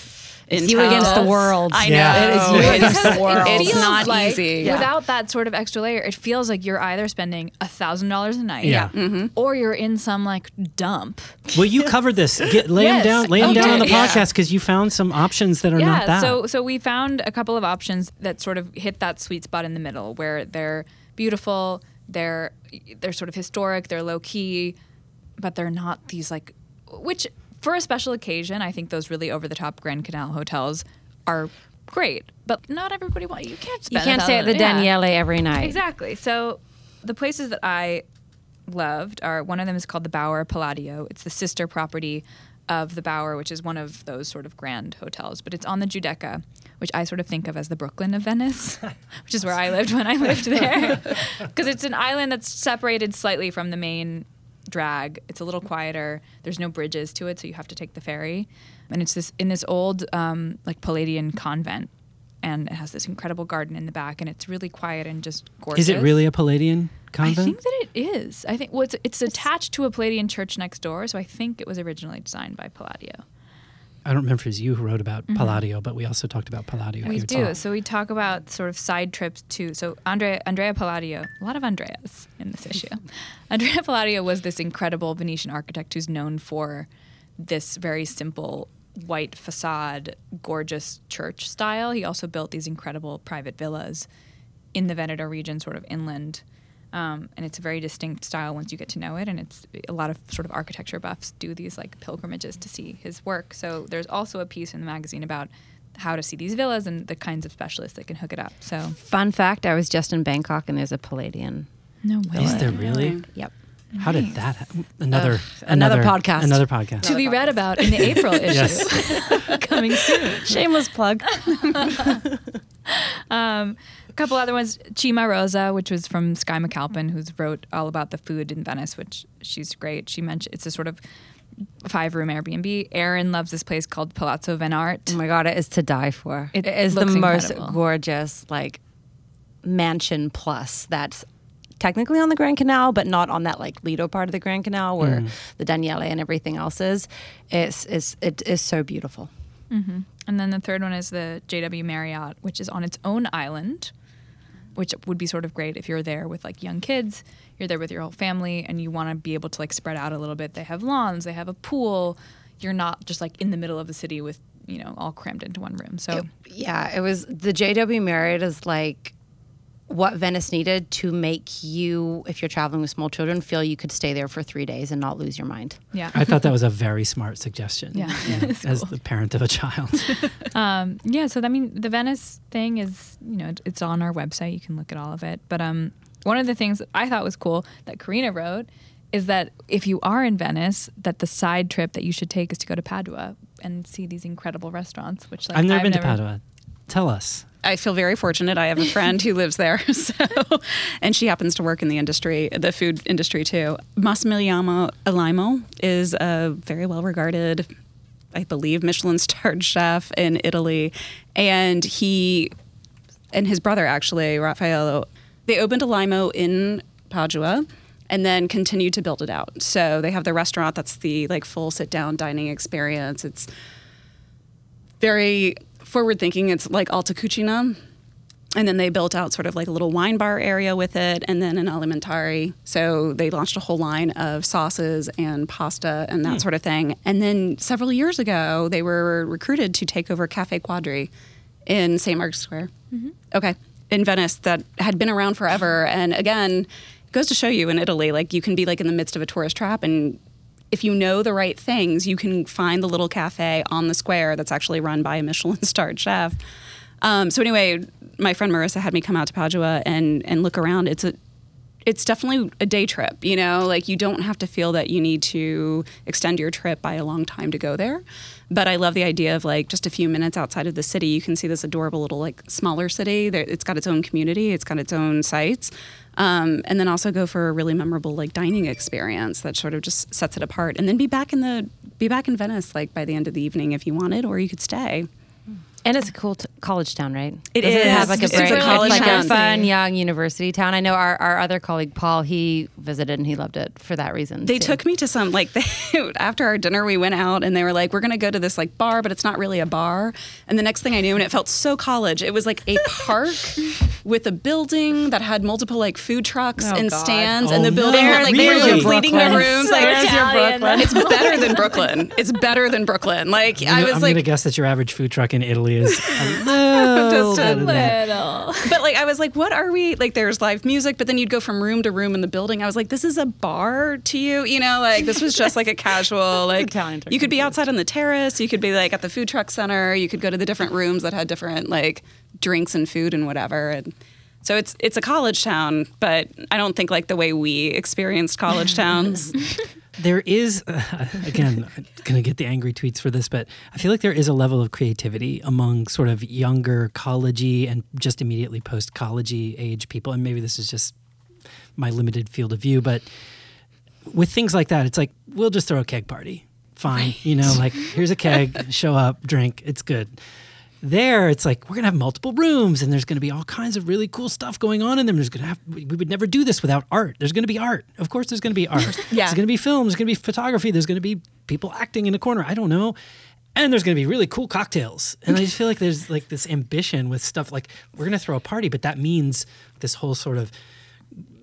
It's you against the world. I know. Yeah. It is you against the world. It It's not like easy. Without that sort of extra layer, it feels like you're either spending a thousand dollars a night, Yeah. Mm-hmm. or you're in some like dump. Well, you covered this. Get, lay Yes. them down. Lay them Oh, down on the podcast because you found some options that are not that. So so we found a couple of options that sort of hit that sweet spot in the middle where they're beautiful, they're they're sort of historic, they're low key, but they're not these like which for a special occasion, I think those really over the top Grand Canal hotels are great. But not everybody wants. you can't spend. You can't stay at the yeah. Danieli every night. Exactly. So the places that I loved are one of them is called the Bauer Palladio. It's the sister property of the Bauer, which is one of those sort of grand hotels, but it's on the Giudecca, which I sort of think of as the Brooklyn of Venice, which is where I lived when I lived there. Because it's an island that's separated slightly from the main drag. It's a little quieter. There's no bridges to it, so you have to take the ferry. And it's this in this old um, like Palladian convent, and it has this incredible garden in the back, and it's really quiet and just gorgeous. Is it really a Palladian convent? I think that it is. I think well, it's, it's attached to a Palladian church next door, so I think it was originally designed by Palladio. I don't remember if it was you who wrote about Palladio, but we also talked about Palladio. Mm-hmm. We do. too. So we talk about sort of side trips too. So Andrea Andrea Palladio, a lot of Andreas in this issue. Andrea Palladio was this incredible Venetian architect who's known for this very simple white facade, gorgeous church style. He also built these incredible private villas in the Veneto region, sort of inland. Um, and it's a very distinct style once you get to know it. And it's a lot of sort of architecture buffs do these like pilgrimages to see his work. So there's also a piece in the magazine about how to see these villas and the kinds of specialists that can hook it up. So Fun fact: I was just in Bangkok, and there's a Palladian. no way. Is there really? Yep. How did that? happen? Another Ugh, another podcast. Another podcast. to be read about in the April issue coming soon. Shameless plug. Um, a couple other ones, Cima Rosa, which was from Skye McAlpine, who's wrote all about the food in Venice, which she's great. She mentioned it's a sort of five room Airbnb. Erin loves this place called Palazzo Venart. Oh my god, it is to die for. It it is the looks most incredible. gorgeous like mansion plus that's technically on the Grand Canal, but not on that like Lido part of the Grand Canal where mm. the Danieli and everything else is. It's, it's it is so beautiful. Mm-hmm. And then the third one is the JW Marriott, which is on its own island, which would be sort of great if you're there with like young kids, you're there with your whole family, and you want to be able to like spread out a little bit. They have lawns, they have a pool. You're not just like in the middle of the city with, you know, all crammed into one room. So Yeah, it was the JW Marriott is like what Venice needed to make you, if you're traveling with small children, feel you could stay there for three days and not lose your mind. yeah. I thought that was a very smart suggestion. Yeah. as the parent of a child. Um, yeah, so I mean, the Venice thing is, you know, it's on our website. You can look at all of it. But um, one of the things that I thought was cool that Karina wrote is that if you are in Venice, that the side trip that you should take is to go to Padua and see these incredible restaurants. Which like I've never been to Padua. Tell us. I feel very fortunate. I have a friend who lives there, so and she happens to work in the industry, the food industry too. Massimiliano Alajmo is a very well regarded, I believe, Michelin starred chef in Italy, and he and his brother actually, Raffaello, they opened Alajmo in Padua and then continued to build it out. So they have the restaurant that's the like full sit down dining experience. It's very forward thinking. It's like Alta Cucina. And then they built out sort of like a little wine bar area with it and then an alimentari. So they launched a whole line of sauces and pasta and that hmm. sort of thing. And then several years ago, they were recruited to take over Cafe Quadri in St. Mark's Square. Mm-hmm. Okay. In Venice, that had been around forever. And again, it goes to show you in Italy, like you can be like in the midst of a tourist trap and if you know the right things, you can find the little cafe on the square that's actually run by a Michelin starred chef. Um, so anyway, my friend Marissa had me come out to Padua and and look around. It's a it's definitely a day trip, you know, like you don't have to feel that you need to extend your trip by a long time to go there. But I love the idea of like just a few minutes outside of the city, you can see this adorable little like smaller city. It's got its own community, it's got its own sites. Um, and then also go for a really memorable like dining experience that sort of just sets it apart. And then be back in the be back in Venice like by the end of the evening if you wanted, or you could stay. And it's a cool t- college town, right? It Doesn't is. have like a It's very a college like town. a fun young university town. I know our, our other colleague Paul, he visited and he loved it for that reason. They too. took me to some like they, after our dinner we went out and they were like we're going to go to this like bar but it's not really a bar and the next thing I knew and it felt so college it was like a park with a building that had multiple like food trucks Oh, and God. stands Oh, and the building no, had like they were really? completing the Brooklyn. rooms So like Italian. it's better than Brooklyn it's better than Brooklyn like I was like, I'm gonna guess that your average food truck in Italy is a little Just a better than that. Little. but like I was like, what are we like? There's live music, but then you'd go from room to room in the building. I was like, this is a bar to you, you know? Like this was just like a casual like. Italian you could be outside on the terrace. You could be like at the food truck center. You could go to the different rooms that had different like drinks and food and whatever. And so it's it's a college town, but I don't think like the way we experienced college towns. There is, uh, again, I'm going to get the angry tweets for this, but I feel like there is a level of creativity among sort of younger collegey and just immediately post collegey age people. And maybe this is just my limited field of view, but with things like that, it's like, we'll just throw a keg party. Fine. You know, like, here's a keg, show up, drink, it's good. There, it's like we're gonna have multiple rooms, and there's gonna be all kinds of really cool stuff going on in them. There's gonna have we would never do this without art. There's gonna be art, of course. There's gonna be art. Yeah. There's gonna be film. There's gonna be photography. There's gonna be people acting in a corner. I don't know. And there's gonna be really cool cocktails. And I just feel like there's like this ambition with stuff like we're gonna throw a party, but that means this whole sort of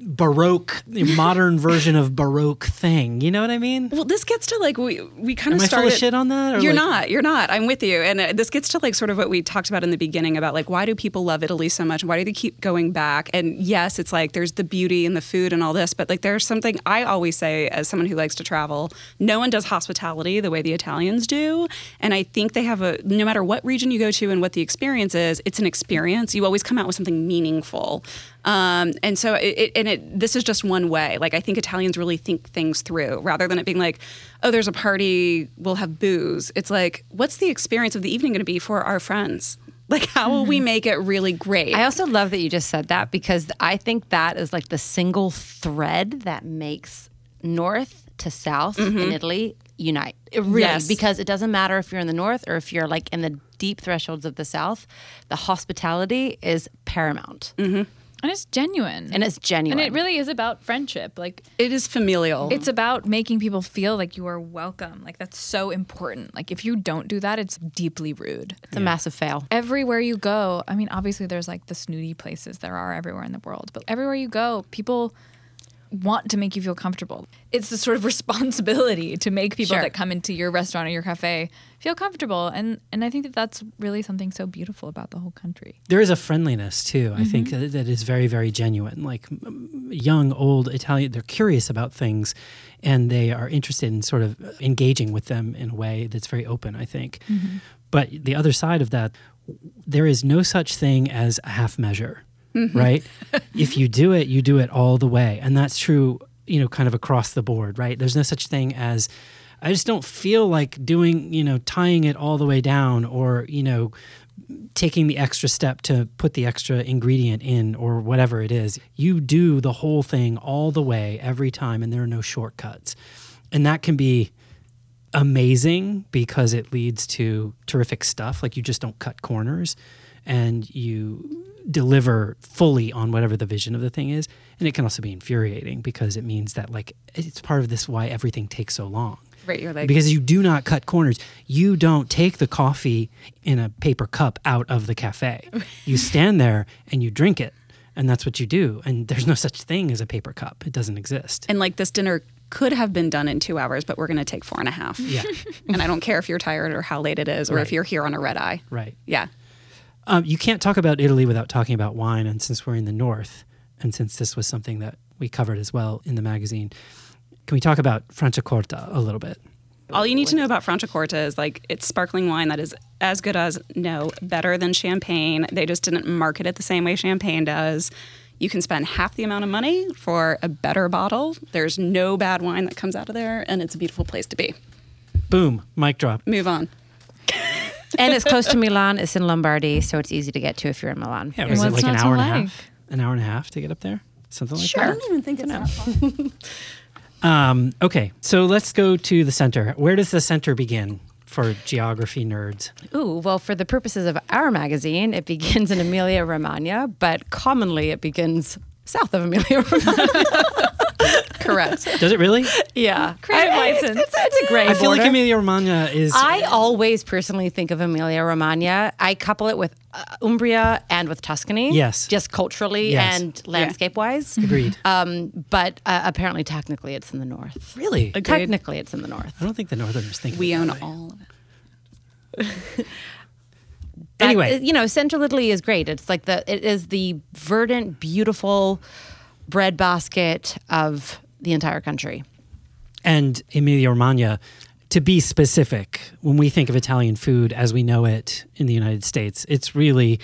baroque modern version of baroque thing. You know what I mean? Well, this gets to like we we kind Am of started. shit on that? or You're like- not. You're not. I'm with you. And uh, this gets to like sort of what we talked about in the beginning about like why do people love Italy so much? Why do they keep going back? And yes, it's like there's the beauty and the food and all this, but like there's something I always say as someone who likes to travel, no one does hospitality the way the Italians do. And I think they have a no matter what region you go to and what the experience is, it's an experience. You always come out with something meaningful. Um, and so it, and it this is just one way. Like I think Italians really think things through rather than it being like, oh, there's a party, we'll have booze. It's like, what's the experience of the evening going to be for our friends? Like, how will we mm-hmm. make it really great? I also love that you just said that because I think that is like the single thread that makes north to south in mm-hmm. Italy unite. It really, Yes. because it doesn't matter if you're in the north or if you're like in the deep thresholds of the south, the hospitality is paramount mm-hmm. And it's genuine. and it's genuine. And it really is about friendship. Like it is familial. it's about making people feel like you are welcome. Like that's so important. Like if you don't do that, it's deeply rude. it's a massive fail. Everywhere you go, I mean, obviously there's like the snooty places there are everywhere in the world, but everywhere you go, people want to make you feel comfortable. It's the sort of responsibility to make people Sure. that come into your restaurant or your cafe feel comfortable. And and I think that that's really something so beautiful about the whole country. There is a friendliness too. I think that, that is very, very genuine. Like young, old Italian, they're curious about things, and they are interested in sort of engaging with them in a way that's very open. I think. Mm-hmm. But the other side of that, there is no such thing as a half measure, Mm-hmm. right? if you do it, you do it all the way, and that's true. You know, kind of across the board, right? There's no such thing as I just don't feel like doing, you know, tying it all the way down or, you know, taking the extra step to put the extra ingredient in or whatever it is. You do the whole thing all the way every time and there are no shortcuts. And that can be amazing because it leads to terrific stuff. Like you just don't cut corners and you deliver fully on whatever the vision of the thing is. And it can also be infuriating because it means that like it's part of this why everything takes so long right. You're like, because you do not cut corners. You don't take the coffee in a paper cup out of the cafe. You stand there and you drink it. And that's what you do. And there's no such thing as a paper cup. It doesn't exist. and like this dinner could have been done in two hours, but we're going to take four and a half. Yeah, and I don't care if you're tired or how late it is, or Right. if you're here on a red eye. right. Yeah. Um, you can't talk about Italy without talking about wine. And since we're in the north, and since this was something that we covered as well in the magazine, can we talk about Franciacorta a little bit? All you need to know about Franciacorta is like it's sparkling wine that is as good as, no, better than champagne. They just didn't market it the same way champagne does. You can spend half the amount of money for a better bottle. There's no bad wine that comes out of there, and it's a beautiful place to be. Boom, mic drop. Move on. And it's close to Milan. It's in Lombardy, so it's easy to get to if you're in Milan. Yeah, was it like an hour and a like? half? An hour and a half to get up there? Something like that? Sure, I don't even think it's that far. Um, okay, so let's go to the center. Where does the center begin for geography nerds? Ooh, well, for the purposes of our magazine, it begins in Emilia Romagna, but commonly it begins south of Emilia Romagna. Correct. Does it really? yeah, Creative I- I- license. It's, it's a great. I feel like border. Emilia Romagna is. I always personally think of Emilia Romagna. I couple it with uh, Umbria and with Tuscany. Yes. just culturally Yes. and landscape wise. agreed. Um, but uh, apparently, technically, it's in the north. really? Agreed. Technically, it's in the north. I don't think the Northerners think. We it own all of it. But, Anyway. you know, Central Italy is great. It's like the it is the verdant, beautiful breadbasket of the entire country. And Emilia Romagna, to be specific, when we think of Italian food as we know it in the United States, it's really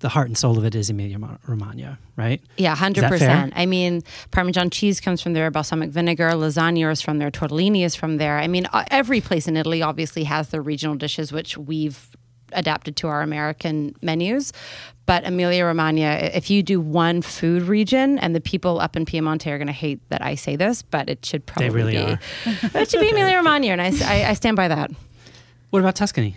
the heart and soul of it is Emilia Romagna, right? Yeah, 100%. I mean, Parmesan cheese comes from there. Balsamic vinegar, lasagna is from there. Tortellini is from there. I mean, uh, every place in Italy obviously has their regional dishes, which we've adapted to our American menus. But Emilia Romagna, if you do one food region, and the people up in Piemonte are going to hate that I say this, but it should probably they really be. are. it should be Emilia Romagna, and I stand by that. What about Tuscany?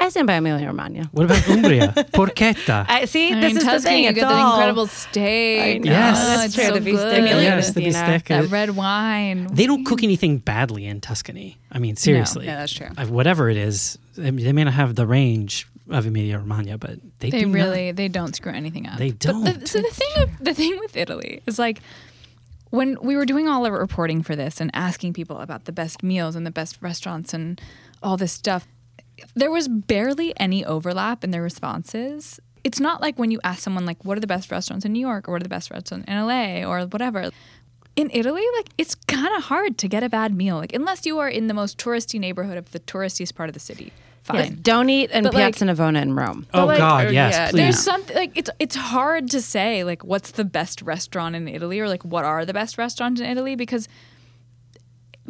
I stand by Emilia Romagna. What about Umbria? Porchetta. I see. I this mean, is the Tuscany, thing. you It's get that all- incredible steak. Oh, yes. Oh, That's it's true, so the beef steak. good. Amelia yes, the Messina. bistec. That is- red wine. They don't cook anything badly in Tuscany. I mean, seriously. Yeah, that's true. Whatever it is, they may not have the range of Emilia Romagna, but they, They do not- really they don't screw anything up. They don't. so the thing of, the thing with Italy is like when we were doing all of our reporting for this and asking people about the best meals and the best restaurants and all this stuff, there was barely any overlap in their responses. It's not like when you ask someone like what are the best restaurants in New York or what are the best restaurants in LA or whatever. In Italy, like it's kind of hard to get a bad meal, like unless you are in the most touristy neighborhood of the touristiest part of the city. Fine. Yes, don't eat in But, like- Piazza Navona in Rome. Oh like- God, or- yes, yeah, please. There's something like it's it's hard to say like what's the best restaurant in Italy or like what are the best restaurants in Italy because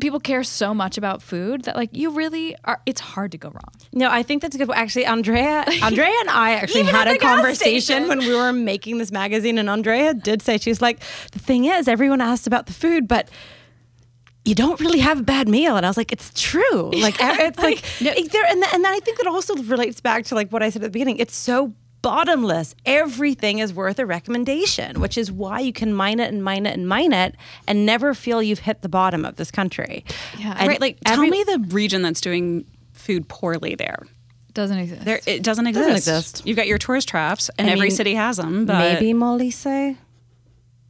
people care so much about food that like you really are it's hard to go wrong. No, I think that's a good. Actually, Andrea, Andrea and I actually had a conversation when we were making this magazine, and Andrea did say she was like, "The thing is, everyone asked about the food, but." You don't really have a bad meal, and I was like, "It's true. Like, it's like there." And, and then I think that also relates back to like what I said at the beginning. It's so bottomless. Everything is worth a recommendation, which is why you can mine it and mine it and mine it, and never feel you've hit the bottom of this country. Yeah. And right. Like, every- tell me the region that's doing food poorly there. Doesn't exist. There, it doesn't exist. Doesn't exist. You've got your tourist traps, and I every mean, city has them. But maybe Molise.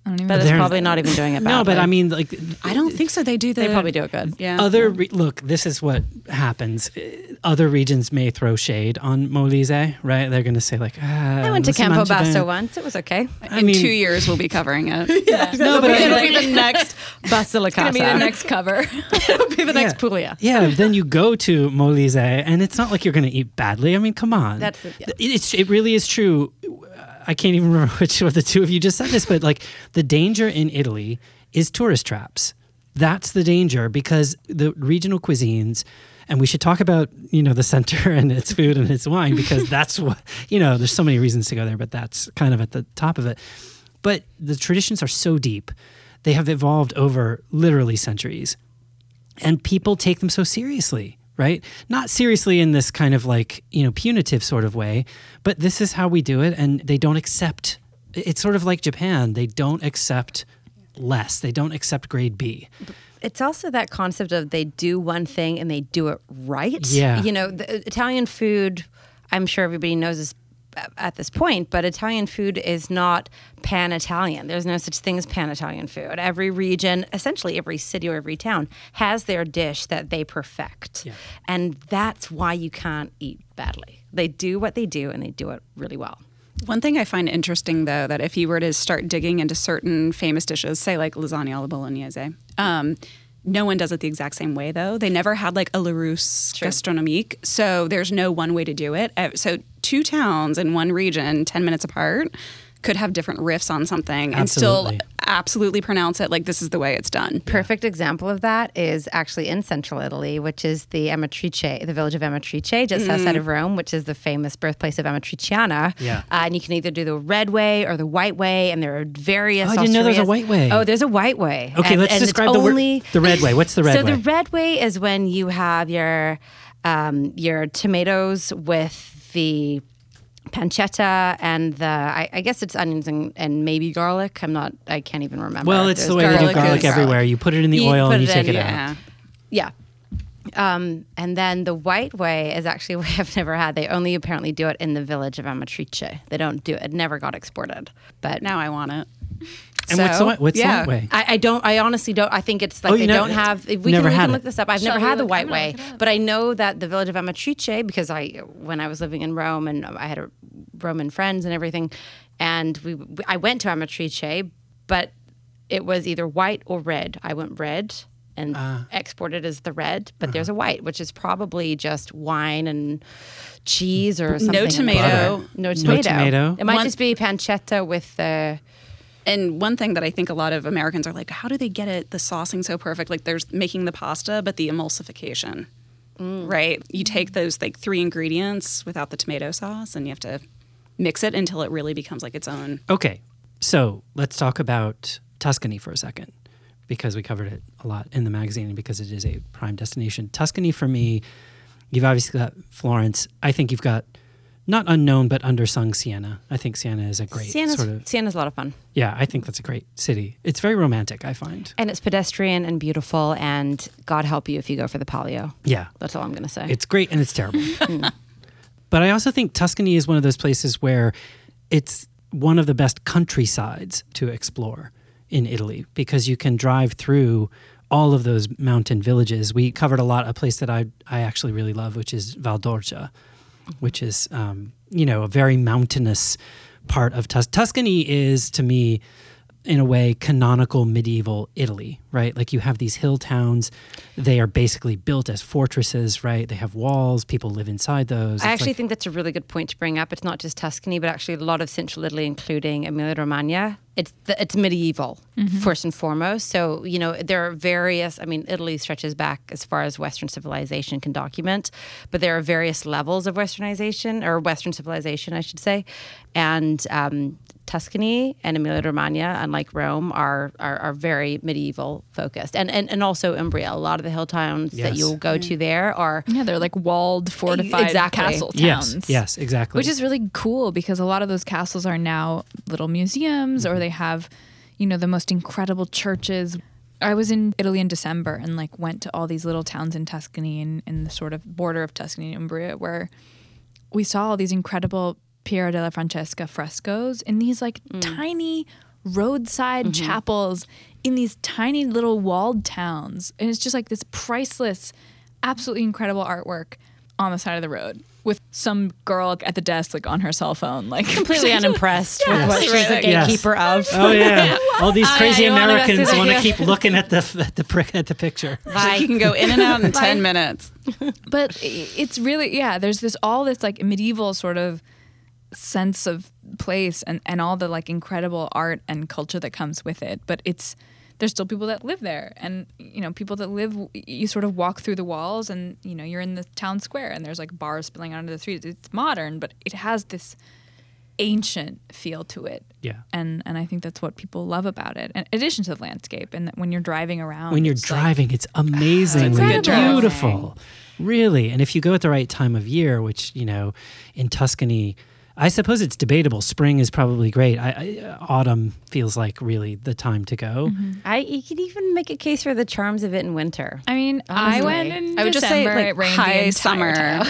I don't even But it's probably not even doing it badly. no, but I mean, like I don't think so. They do the. They probably do it good. Yeah. other re- look. This is what happens. Uh, Other regions may throw shade on Molise, right? They're going to say like, ah, I went to Campobasso bene. once. It was okay. I in mean- two years, we'll be covering it. Yeah. No, but I- it'll be the next Basilicata. gonna be the next cover. it'll be the next Yeah. Puglia. Yeah, then you go to Molise, and it's not like you're going to eat badly. I mean, come on. That's it, yeah. It- It's it really is true. I can't even remember which of the two of you just said this, but like the danger in Italy is tourist traps. That's the danger because the regional cuisines, and we should talk about you know the center and its food and its wine because that's what you know. There's so many reasons to go there, but that's kind of at the top of it. But the traditions are so deep; they have evolved over literally centuries and people take them so seriously right not seriously in this kind of like you know punitive sort of way but this is how we do it and they don't accept it's sort of like japan they don't accept less they don't accept grade b It's also that concept of they do one thing and they do it right. Yeah. You know, the Italian food, I'm sure everybody knows this at this point, but Italian food is not pan Italian. There's no such thing as pan Italian food. Every region, essentially every city or every town, has their dish that they perfect. Yeah. And that's why you can't eat badly. They do what they do and they do it really well. One thing I find interesting, though, that if you were to start digging into certain famous dishes, say like lasagna alla bolognese, um, no one does it the exact same way, though. They never had like a Larousse gastronomique, so there's no one way to do it. Uh, So two towns in one region, ten minutes apart, could have different riffs on something and still absolutely pronounce it like this is the way it's done. Perfect example of that is actually in central Italy, which is the Amatrice, the village of Amatrice, just outside of Rome, which is the famous birthplace of Amatriciana. Yeah. Uh, and you can either do the red way or the white way, and there are various. Oh, I didn't know there's a white way. Oh, there's a white way. Okay, And- let's and it's describe the word- only- the red way. What's the red so way? the red way is when you have your um, your tomatoes with the pancetta and the I, I guess it's onions and, and maybe garlic. I'm not. I can't even remember. well it's There's the way they do garlic garlic everywhere you put it in the You oil and you it take in, it out Yeah. Yeah. Um, and then the white way is actually a way I've never had. They only apparently do it in the village of Amatrice. They don't do it. It never got exported. But Now I want it. And what's the white- what's yeah. the white way I, I don't. I honestly don't. I think it's like Oh, they never- don't have. We never can, we had can it. look this up. I've Shall never we had the white way, look it up. but I know that the village of Amatrice because I when I was living in Rome and I had a Roman friends and everything, and we I went to Amatrice, but it was either white or red. I went red and Ah. exported as the red, but Uh-huh. there's a white, which is probably just wine and cheese or something. like tomato. No tomato. No tomato. tomato. It might One- just be pancetta with the. And one thing that I think a lot of Americans are like, how do they get it the saucing so perfect? Like there's making the pasta, but the emulsification, mm. right? You take those like three ingredients without the tomato sauce, and you have to mix it until it really becomes like its own. Okay, so let's talk about Tuscany for a second because we covered it a lot in the magazine and because it is a prime destination. Tuscany for me, you've obviously got Florence. I think you've got not unknown but undersung Siena. I think Siena is a great Siena's, sort of Siena's a lot of fun. yeah. I think that's a great city. It's very romantic. I find And it's pedestrian and beautiful, and God help you if you go for the palio. yeah. That's all I'm going to say. It's great and it's terrible. Hmm. But I also think Tuscany is one of those places where it's one of the best countrysides to explore in Italy because you can drive through all of those mountain villages. We covered a lot a place that I I actually really love, which is Val d'Orcia, which is um, you know a very mountainous part of Tus- Tuscany is to me in a way canonical medieval Italy, right? Like you have these hill towns, they are basically built as fortresses, right? They have walls, people live inside those. I It's actually like- think that's a really good point to bring up. It's not just Tuscany, but actually a lot of central Italy, including Emilia Romagna. It's the, it's medieval first and foremost. So you know there are various. I mean, Italy stretches back as far as Western civilization can document, but there are various levels of Westernization or Western civilization, I should say, and. Um, Tuscany and Emilia Romagna, unlike Rome, are, are are very medieval focused, and and and also Umbria. A lot of the hill towns that you'll go to there are Yeah, they're like walled, fortified Exactly. castle yes, towns. yes, exactly. Which is really cool because a lot of those castles are now little museums or they have, you know, the most incredible churches. I was in Italy in December and like went to all these little towns in Tuscany and in the sort of border of Tuscany and Umbria where we saw all these incredible Piero della Francesca frescoes in these like mm. tiny roadside mm-hmm. chapels in these tiny little walled towns. And it's just like this priceless, absolutely incredible artwork on the side of the road with some girl at the desk like on her cell phone like completely unimpressed with what Yes. she's the Yes. gatekeeper of. Oh yeah, all these crazy yeah, you wanna go see Americans want to keep looking at the at the at the picture. Like you can go in and out in 10 minutes. but it's really yeah there's this all this like medieval sort of sense of place and and all the like incredible art and culture that comes with it but it's there's still people that live there and you know people that live you sort of walk through the walls and you know you're in the town square and there's like bars spilling out into the streets it's modern but it has this ancient feel to it Yeah. and and I think that's what people love about it in addition to the landscape and that when you're driving around When you're it's like- driving, it's amazing it's beautiful, really. And if you go at the right time of year, which you know, in Tuscany. I suppose it's debatable. Spring is probably great. I, I, autumn feels like really the time to go. Mm-hmm. I you could even make a case for the charms of it in winter. I mean I went in I would just say December, like it rained high entire summer. time.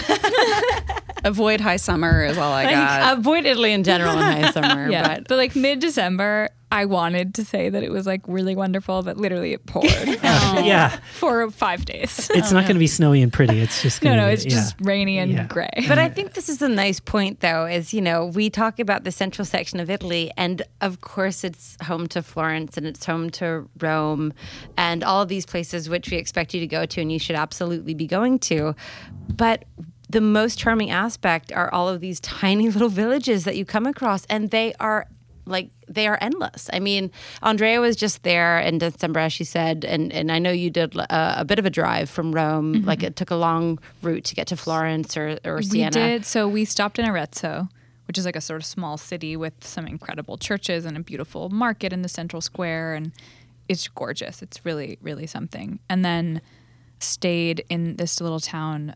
Avoid high summer is all I Like, got. avoid Italy in general in high summer. Yeah, but but, like mid December, I wanted to say that it was like really wonderful, but literally it poured um, Yeah, for five days. it's not going to be snowy and pretty. It's just no, gonna no, be- it's yeah. just rainy and Yeah. gray. But I think this is a nice point, though, is, you know, we talk about the central section of Italy, and of course it's home to Florence and it's home to Rome and all of these places which we expect you to go to and you should absolutely be going to. But the most charming aspect are all of these tiny little villages that you come across, and they are like they are endless. I mean, Andrea was just there in December, as she said, and and I know you did a, uh, a bit of a drive from Rome. Mm-hmm. Like it took a long route to get to Florence or or Siena. we did. So we stopped in Arezzo, which is like a sort of small city with some incredible churches and a beautiful market in the central square, and it's gorgeous. It's really, really something. And then stayed in this little town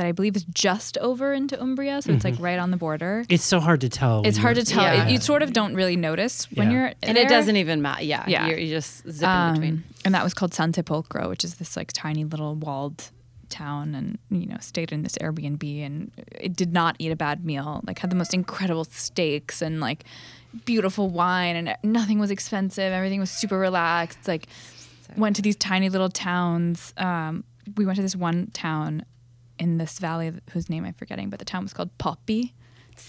that I believe is just over into Umbria, so it's like right on the border. It's so hard to tell. It's hard to tell. Yeah. It- you sort of don't really notice when Yeah. you're and there. it doesn't even matter. Yeah, Yeah. You're, you just zip in Um, between. and that was called San Sepolcro, which is this like tiny little walled town, and you know stayed in this Airbnb, and it did not eat a bad meal. Like had the most incredible steaks and like beautiful wine, and nothing was expensive. Everything was super relaxed. Like went to these tiny little towns. Um, we went to this one town in this valley whose name I'm forgetting, but the town was called Poppi.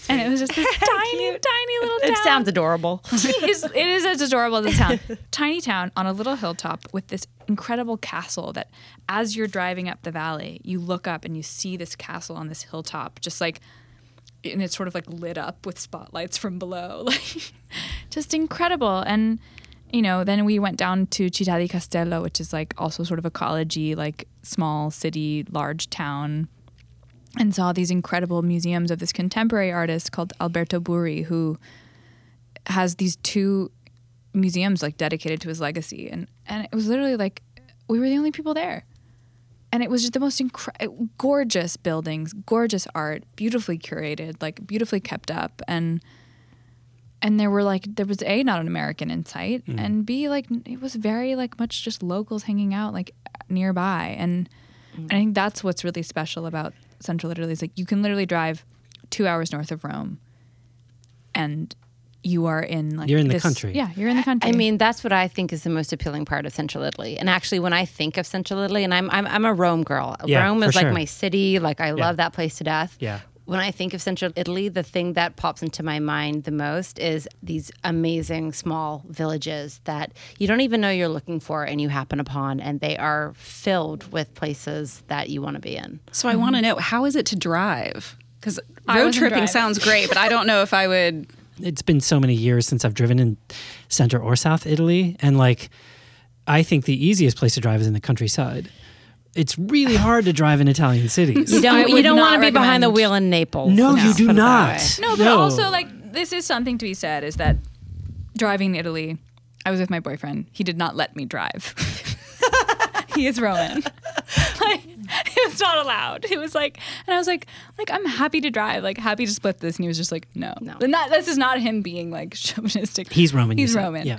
And it was just this tiny, tiny little town It sounds adorable. it is, it is as adorable as a town. Tiny town on a little hilltop with this incredible castle that as you're driving up the valley, you look up and you see this castle on this hilltop, just like and it's sort of like lit up with spotlights from below. Like just incredible. And you know, then we went down to Città di Castello, which is like also sort of a collegey, like small city, large town and saw these incredible museums of this contemporary artist called Alberto Burri, who has these two museums like dedicated to his legacy. And and it was literally like we were the only people there. And it was just the most incre- gorgeous buildings, gorgeous art, beautifully curated, like beautifully kept up, and and there were like there was a not an American in sight, mm. and b like it was very like much just locals hanging out like nearby, and and I think that's what's really special about Central Italy is like you can literally drive two hours north of Rome, and you are in like You're in the country. Yeah, you're in the country. I mean, that's what I think is the most appealing part of Central Italy. And actually, when I think of Central Italy, and I'm I'm, I'm a Rome girl. Yeah, Rome for is like my city. Like I love that place to death. Yeah. When I think of Central Italy, the thing that pops into my mind the most is these amazing small villages that you don't even know you're looking for, and you happen upon, and they are filled with places that you want to be in. So I want to know how is it to drive? Because road tripping driving. sounds great, but I don't know if I would. it's been so many years since I've driven in center or south Italy, and like, I think the easiest place to drive is in the countryside. It's really hard to drive in Italian cities. You don't you don't want to be behind the wheel in Naples. no, you do put it that not. No, but also like this is something to be said is that driving in Italy, I was with my boyfriend. He did not let me drive. he is Roman. like it was not allowed. It was like, and I was like, like I'm happy to drive, like happy to split this, and he was just like, no, No. And that this is not him being like chauvinistic. He's Roman. you He's said. Roman. Yeah.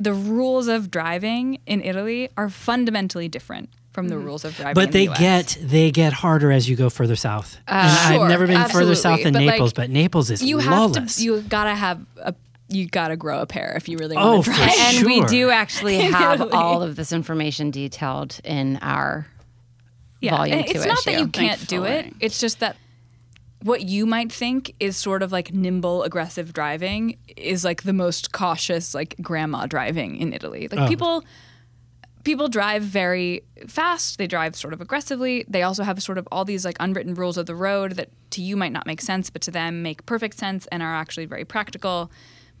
The rules of driving in Italy are fundamentally different from the mm-hmm. rules of driving. But in they the US. get they get harder as you go further south. Uh, and I've never been further south than But, like, Naples, but Naples is you lawless. have to you gotta have a you gotta grow a pair if you really Oh, want to for drive. And we do actually have all of this information detailed in our volume and two it's not that you can't do it. It's just that what you might think is sort of like nimble, aggressive driving is like the most cautious, like grandma driving in Italy. Like Oh. people people drive very fast. They drive sort of aggressively. They also have sort of all these like unwritten rules of the road that to you might not make sense, but to them make perfect sense and are actually very practical,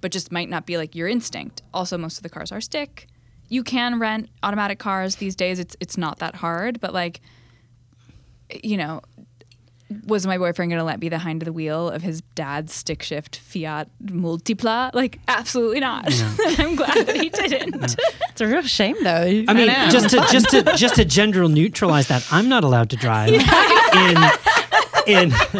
but just might not be like your instinct. Also, most of the cars are stick. You can rent automatic cars these days. It's it's not that hard, but like you know, was my boyfriend going to let me behind the hind of the wheel of his dad's stick shift Fiat Multipla? Like, absolutely not. I'm glad that he didn't. It's a real shame, though. I mean, just to just to just to general neutralize that, I'm not allowed to drive in in.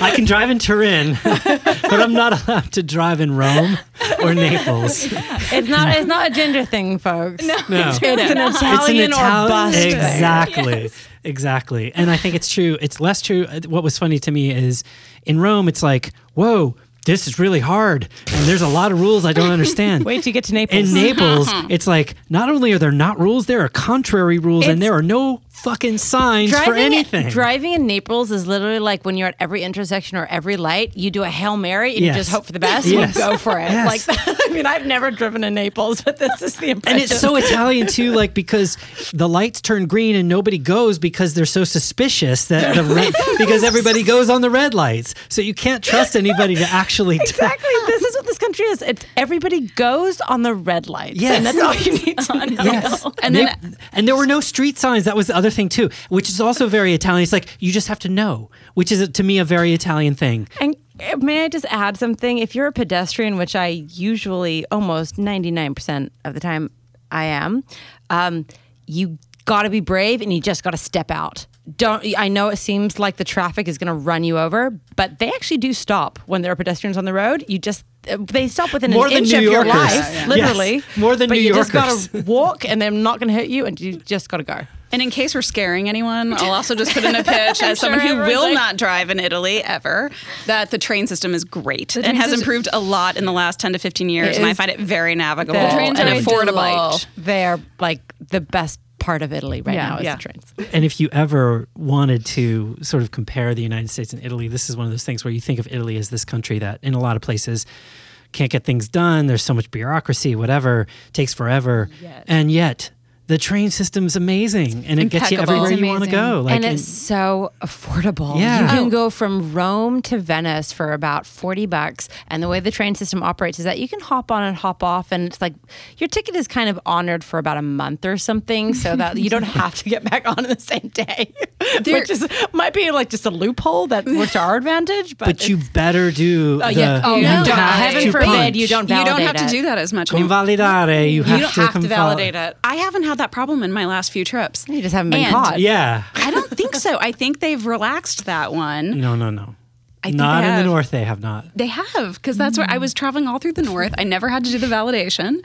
I can drive in Turin, but I'm not allowed to drive in Rome or Naples. it's not it's not a gender thing, folks. No, No. it's an Italian or Ital- bust. thing. Exactly. Exactly. And I think it's true. It's less true. uh, What was funny to me is in Rome, it's like, whoa, this is really hard. And there's a lot of rules I don't understand. Wait till you get to Naples. in Naples, it's like not only are there not rules, there are contrary rules, and there are no fucking signs for anything. Driving in Naples is literally like when you're at every intersection or every light, you do a Hail Mary and Yes. you just hope for the best Yes. and you go for it. Yes. Like I mean, I've never driven in Naples, but this is the impression. and it's so Italian too, like because the lights turn green and nobody goes because they're so suspicious that the red, because everybody goes on the red lights, so you can't trust anybody to actually. Exactly. This is what this country is. It's everybody goes on the red lights. Yes. And that's all you need to know. Yes, and then and there were no street signs. That was the other thing too, which is also very Italian. It's like you just have to know, which is to me a very Italian thing. And uh, may I just add something? If you're a pedestrian, which I usually almost 99% of the time I am, um, you got to be brave and you just got to step out. Don't I know it seems like the traffic is going to run you over, but they actually do stop when there are pedestrians on the road. You just uh, they stop within More an inch New of your life, Yeah, yeah. literally. Yes, more than but New you just got to walk, and they're not going to hurt you, and you just got to go. And in case we're scaring anyone, I'll also just put in a pitch as someone who will like- not drive in Italy ever that the train system is great and has improved a lot in the last 10 to 15 years. And I find it very navigable The trains and are affordable. delightful. They're like the best part of Italy right Yeah. now is Yeah. the trains. And if you ever wanted to sort of compare the United States and Italy, this is one of those things where you think of Italy as this country that, in a lot of places, can't get things done. There's so much bureaucracy, whatever, takes forever. And yet, the train system's amazing and it gets you everywhere you want to go. Like, and in- it's so affordable. Yeah. You can go from Rome to Venice for about 40 bucks. And the way the train system operates is that you can hop on and hop off. And it's like your ticket is kind of honored for about a month or something so that you don't have to get back on in the same day. Which is, might be like just a loophole that works to our advantage. But, but you better do Oh, the. yeah. Oh, you no. Uh, have Heaven to forbid punch. you don't You don't validate have to it. do that as much anymore. Convalidare. You have You don't to have to validate it. I haven't had that problem in my last few trips. You just haven't been And- caught. Yeah. I don't think so. I think they've relaxed that one. No, no, no. I think not in the north, they have not. They have, because that's where I was traveling all through the north. I never had to do the validation.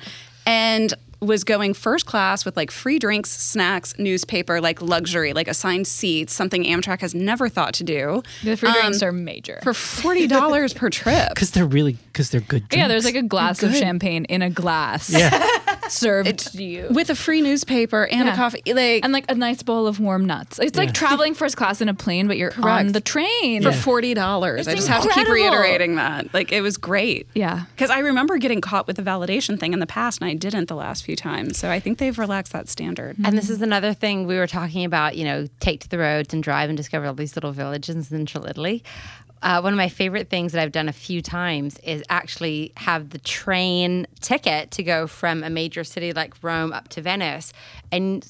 And was going first class with like free drinks, snacks, newspaper, like luxury, like assigned seats, something Amtrak has never thought to do. The free Um, drinks are major. for forty dollars per trip. Because they're really because they're good. yeah, there's like a glass of champagne in a glass served to you. With a free newspaper and Yeah. a coffee, like and like a nice bowl of warm nuts. It's like Yeah. traveling first class in a plane, but you're on the train. for forty dollars. I just have to keep reiterating that. Like it was great. Yeah. Because I remember getting caught with the validation thing in the past, and I didn't the last few times. So I think they've relaxed that standard. And this is another thing we were talking about, you know, take to the roads and drive and discover all these little villages in central Italy. Uh, one of my favorite things that I've done a few times is actually have the train ticket to go from a major city like Rome up to Venice and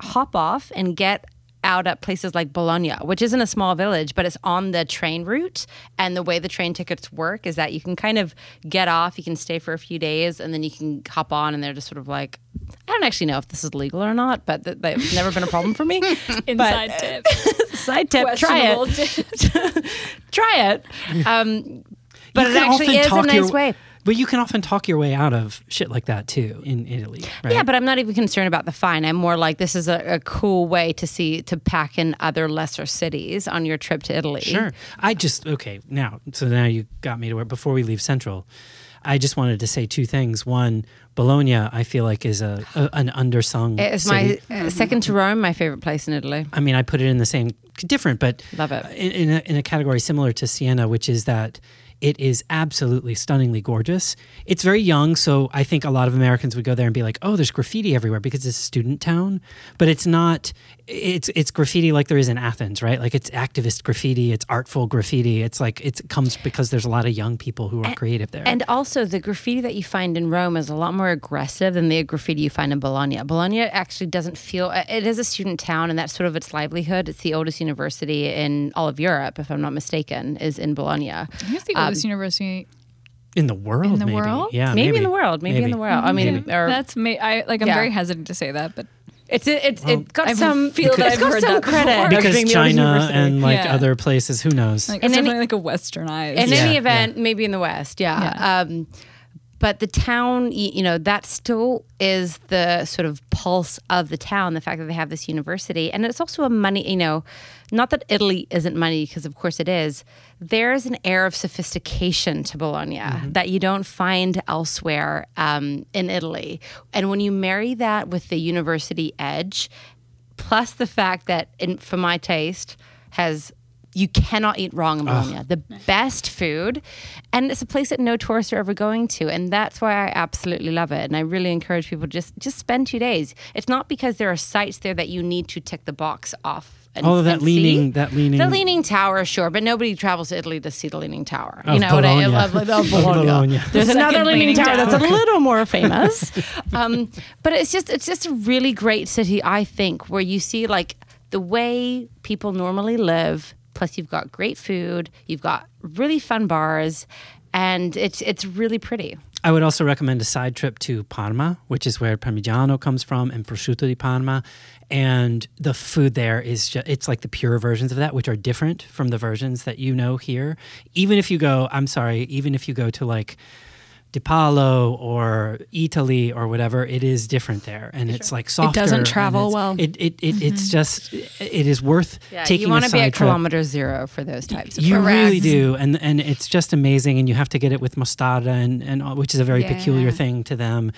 hop off and get out at places like Bologna, which isn't a small village, but it's on the train route. And the way the train tickets work is that you can kind of get off, you can stay for a few days, and then you can hop on, and they're just sort of like, I don't actually know if this is legal or not, but th- that's never been a problem for me. Inside tip. Side tip, try it. try it. Um, but You it can actually often is a talk nice your- way. But you can often talk your way out of shit like that too in Italy, right? Yeah, but I'm not even concerned about the fine. I'm more like this is a, a cool way to see to pack in other lesser cities on your trip to Italy. Sure. I just okay now. So now you got me to where before we leave Central, I just wanted to say two things. One, Bologna, I feel like is a, a an undersung. It's my uh, second to Rome, my favorite place in Italy. I mean, I put it in the same different, but Love it. in, in, a, in a category similar to Siena, which is that it is absolutely stunningly gorgeous. It's very young, so I think a lot of Americans would go there and be like, "Oh, there's graffiti everywhere" because it's a student town. But it's not. It's it's graffiti like there is in Athens, right? Like it's activist graffiti, it's artful graffiti. It's like it comes because there's a lot of young people who are creative there. And also, the graffiti that you find in Rome is a lot more aggressive than the graffiti you find in Bologna. Bologna actually doesn't feel, uh, it is a student town, and that's sort of its livelihood. It's the oldest university in all of Europe, if I'm not mistaken, is in Bologna. I guess the Um, oldest university. in the world, In the maybe. world? yeah, maybe, in the world, maybe, in the world. I mean, or That's me. I like. I'm Yeah. very hesitant to say that, but it's it's it got I some feel that it's I've got heard some that credit of because being the China and like Yeah. other places, who knows? like In it's any- like a westernized. in Yeah, any yeah. event, maybe in the West, yeah. Yeah. Um, but the town, you know, that still is the sort of pulse of the town. The fact that they have this university, and it's also a money, you know, not that Italy isn't money because of course it is. There is an air of sophistication to Bologna that you don't find elsewhere um, in Italy, and when you marry that with the university edge, plus the fact that, in, for my taste, has you cannot eat wrong in Bologna. The best food, and it's a place that no tourists are ever going to, and that's why I absolutely love it. And I really encourage people just just spend two days. It's not because there are sites there that you need to tick the box off. And, All of that and see. leaning, that leaning, The Leaning Tower, sure, but nobody travels to Italy to see the Leaning Tower. Of you know what I Bologna. of, of Of Bologna. Bologna. There's The another Leaning, Leaning Tower, that's a little more famous. um, but it's just it's just a really great city, I think, where you see like the way people normally live. Plus, you've got great food, you've got really fun bars, and it's it's really pretty. I would also recommend a side trip to Parma, which is where Parmigiano comes from, and prosciutto di Parma. And the food there is just, it's like the pure versions of that, which are different from the versions that you know here. Even if you go, I'm sorry, even if you go to like Di Palo or Italy or whatever, it is different there. And it's like softer. It doesn't travel well. It, it, it, It's just, it is worth taking you want to be side at trip. kilometer zero for those types of You trips. really do, and and it's just amazing, and you have to get it with mostarda, and and all- which is a very Yeah. peculiar thing to them.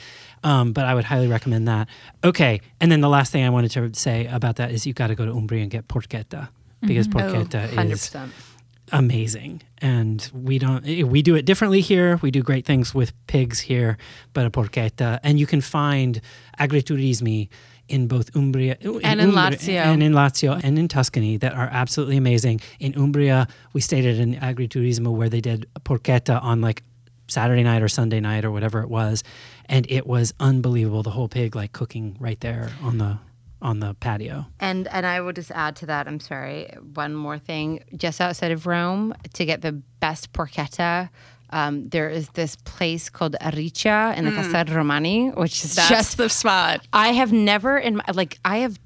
Um, but I would highly recommend that. Okay, and then the last thing I wanted to say about that is you got to go to Umbria and get porchetta because porchetta Hundred is percent. Amazing, and we don't we do it differently here. We do great things with pigs here, but a porchetta, and you can find agriturismi in both Umbria And in Umbria- Lazio. and in Lazio and in Tuscany that are absolutely amazing. In Umbria, we stayed at an agriturismo where they did porchetta on like Saturday night or Sunday night or whatever it was, and it was unbelievable. The whole pig like cooking right there on the on the patio. And and I will just add to that. I'm sorry. One more thing. Just outside of Rome, to get the best porchetta, um, there is this place called Ariccia in the Castelli Romani, which is That's just. the spot. I have never in my like I have.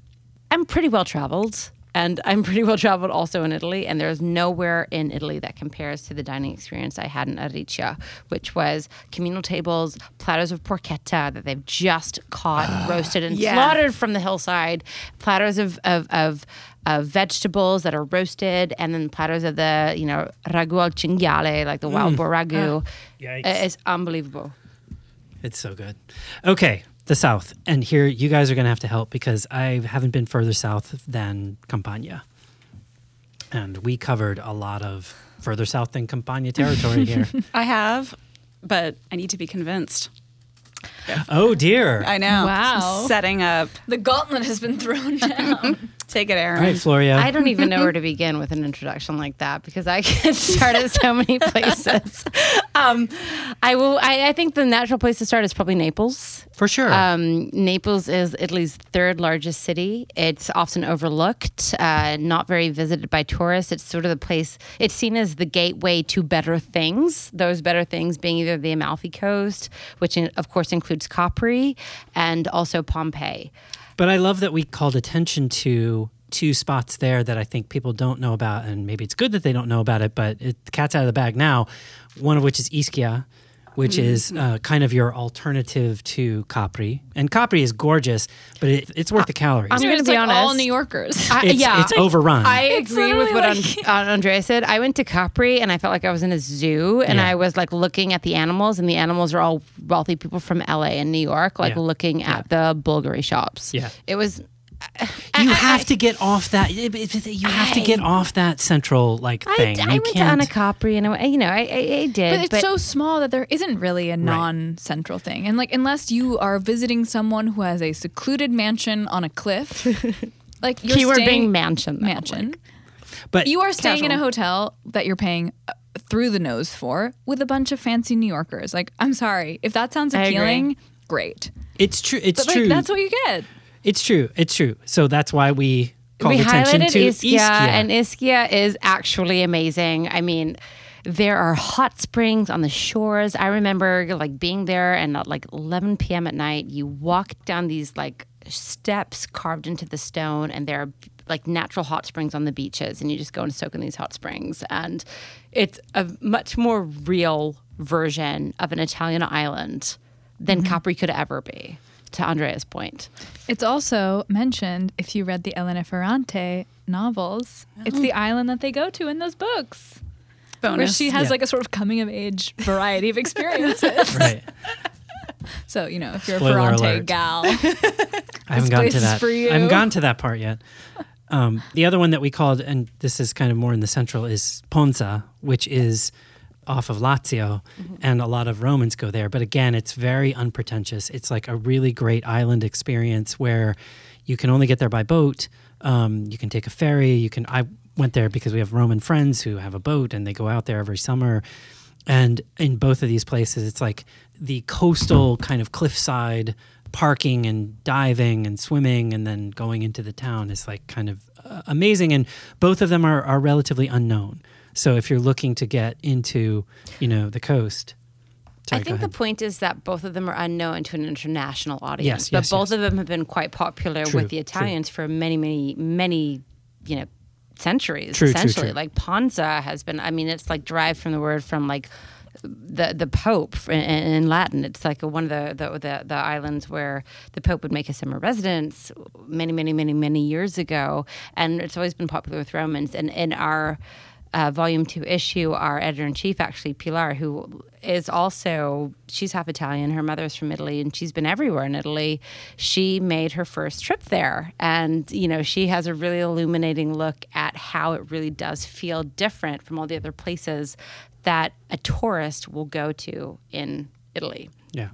I'm pretty well traveled. And I'm pretty well traveled also in Italy, and there's nowhere in Italy that compares to the dining experience I had in Ariccia, which was communal tables, platters of porchetta that they've just caught, ah. roasted, and Yeah. slaughtered from the hillside, platters of, of, of, of vegetables that are roasted, and then platters of the, you know, ragu al cinghiale, like the mm. wild boar ragu. Ah. Yikes. It's unbelievable. It's so good. Okay, the South. And here you guys are going to have to help because I haven't been further south than Campania. And we covered a lot of further south than Campania territory here. I have, but I need to be convinced. oh, dear. I know. Wow. Setting up. The gauntlet has been thrown down. Take it, All Erin. right, Florio. I don't even know where to begin with an introduction like that because I get started so many places. Um, I will. I, I think the natural place to start is probably Naples. For sure. Um, Naples is Italy's third largest city. It's often overlooked, uh, not very visited by tourists. It's sort of the place, it's seen as the gateway to better things. Those better things being either the Amalfi Coast, which in, of course includes Capri, and also Pompeii. But I love that we called attention to two spots there that I think people don't know about, and maybe it's good that they don't know about it. But it, the cat's out of the bag now. One of which is Ischia, which is uh, kind of your alternative to Capri, and Capri is gorgeous, but it, it's worth the calories. I'm gonna be like all. New Yorkers. I, It's- yeah, it's overrun. I agree with what like- An- uh, Andrea said. I went to Capri and I felt like I was in a zoo, and Yeah. I was like looking at the animals, and the animals are all wealthy people from LA and New York, like Yeah. looking at the Bulgari shops. Yeah. it was. You have to get off that. it- it- You have to get off that central like thing. I you went to can't. Anna Capri, and I, you know, I, I, I did. But it's so small that there isn't really a non-central thing, and like unless you are visiting someone who has a secluded mansion on a cliff, like you're keyword staying, being mansion. though, mansion, like- but you are staying in a hotel that you're paying uh, through the nose for with a bunch of fancy New Yorkers. Like, I'm sorry if that sounds appealing, great, it's true. It's but true. that's what you get. It's true. It's true. So that's why we called we attention highlighted to Ischia, Ischia. and Ischia is actually amazing. I mean, there are hot springs on the shores. I remember like being there and at like 11 p.m. at night, you walk down these like steps carved into the stone, and there are like natural hot springs on the beaches, and you just go and soak in these hot springs, and it's a much more real version of an Italian island than mm-hmm. Capri could ever be. To Andrea's point. It's also mentioned if you read the Elena Ferrante novels. It's the island that they go to in those books. Where Bonus. she has Yeah. like a sort of coming of age variety of experiences. right. So, you know, if you're Spoiler a Ferrante alert. gal, I haven't gone place to that. for you. I haven't gotten to that part yet. Um, the other one that we called, and this is kind of more in the central, is Ponza, which is off of Lazio, Mm-hmm. and a lot of Romans go there. But again, it's very unpretentious. It's like a really great island experience where you can only get there by boat. Um, you can take a ferry. You can. I went there because we have Roman friends who have a boat, and they go out there every summer. And in both of these places, it's like the coastal kind of cliffside parking and diving and swimming and then going into the town is like kind of uh, amazing. And both of them are, are relatively unknown. So if you're looking to get into, you know, the coast, Sorry, I think the point is that both of them are unknown to an international audience, Yes, but yes, both yes. of them have been quite popular True, with the true. Italians for many, many, many, you know, centuries. True, true, essentially, true. like Ponza has been. I mean, it's like derived from the word from like the the Pope in, in Latin. It's like one of the, the the the islands where the Pope would make a summer residence many, many, many, many years ago, and it's always been popular with Romans. And in our uh, volume two issue, our editor in chief, actually Pilar, who is also she's half Italian. Her mother's from Italy, and she's been everywhere in Italy. She made her first trip there, and you know she has a really illuminating look at how it really does feel different from all the other places that a tourist will go to in Italy. Yeah.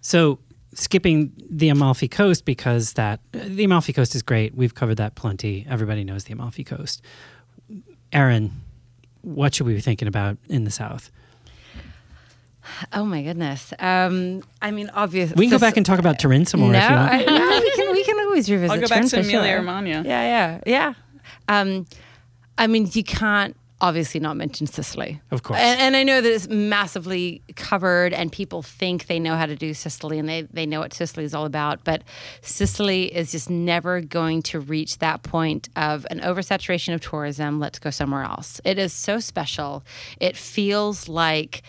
So skipping the Amalfi Coast because that the Amalfi Coast is great. We've covered that plenty. Everybody knows the Amalfi Coast. Erin, what should we be thinking about in the south? Oh my goodness! Um, I mean, obviously We can go back and talk about Turin some more no, if you want. I, no, we can. We can always revisit. I'll go back to for sure. Romagna. Yeah, yeah, yeah. Um, I mean, you can't obviously not mention Sicily. Of course. And, and I know that it's massively covered and people think they know how to do Sicily and they, they know what Sicily is all about. But Sicily is just never going to reach that point of an oversaturation of tourism. Let's go somewhere else. It is so special. It feels like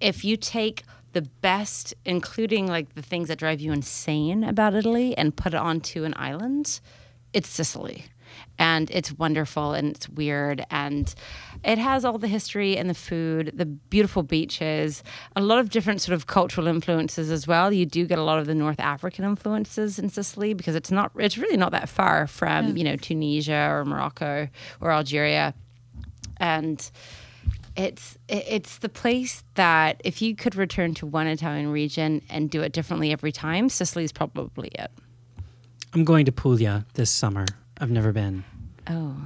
if you take the best, including like the things that drive you insane about Italy, and put it onto an island, it's Sicily. And it's wonderful and it's weird and it has all the history and the food, the beautiful beaches, a lot of different sort of cultural influences as well. You do get a lot of the North African influences in Sicily because it's not it's really not that far from, you know, Tunisia or Morocco or Algeria. And it's it's the place that if you could return to one Italian region and do it differently every time, Sicily's probably it. I'm going to Puglia this summer. I've never been. Oh.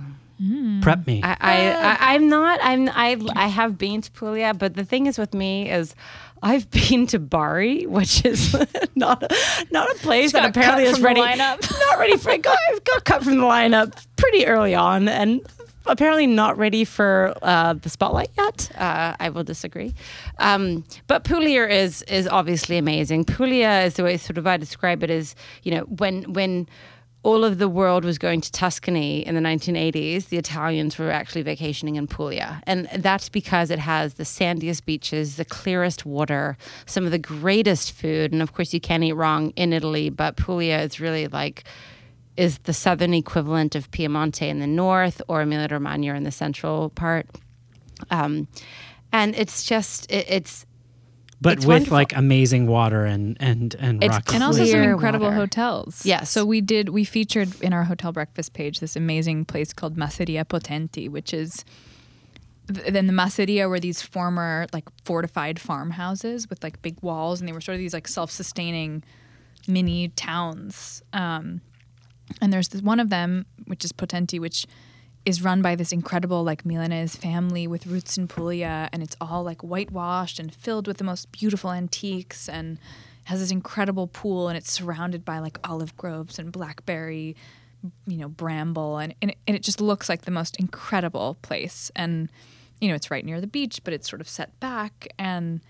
Prep me. I, I, I I'm not I'm I I have been to Puglia, but the thing is with me is I've been to Bari, which is not a, not a place that apparently cut is from the ready lineup. not ready for it. Got, got cut from the lineup pretty early on, and apparently not ready for uh, the spotlight yet. Uh, I will disagree. Um, but Puglia is is obviously amazing. Puglia is the way sort of I describe it is you know when when all of the world was going to Tuscany in the 1980s, the Italians were actually vacationing in Puglia. And that's because it has the sandiest beaches, the clearest water, some of the greatest food. And of course, you can't eat wrong in Italy, but Puglia is really like, is the southern equivalent of Piemonte in the north or Emilia Romagna in the central part. Um, and it's just, it, it's, but it's with wonderful. like amazing water and and and It's rocky. and also some incredible water. hotels. Yes. So we did we featured in our hotel breakfast page this amazing place called Masseria Potenti, which is then the Masseria were these former like fortified farmhouses with like big walls, and they were sort of these like self-sustaining mini towns. Um, and there's this, one of them, which is Potenti, which is run by this incredible like Milanese family with roots in Puglia, and it's all like whitewashed and filled with the most beautiful antiques, and has this incredible pool, and it's surrounded by like olive groves and blackberry, you know, bramble, and and it, and it just looks like the most incredible place, and you know, it's right near the beach, but it's sort of set back, and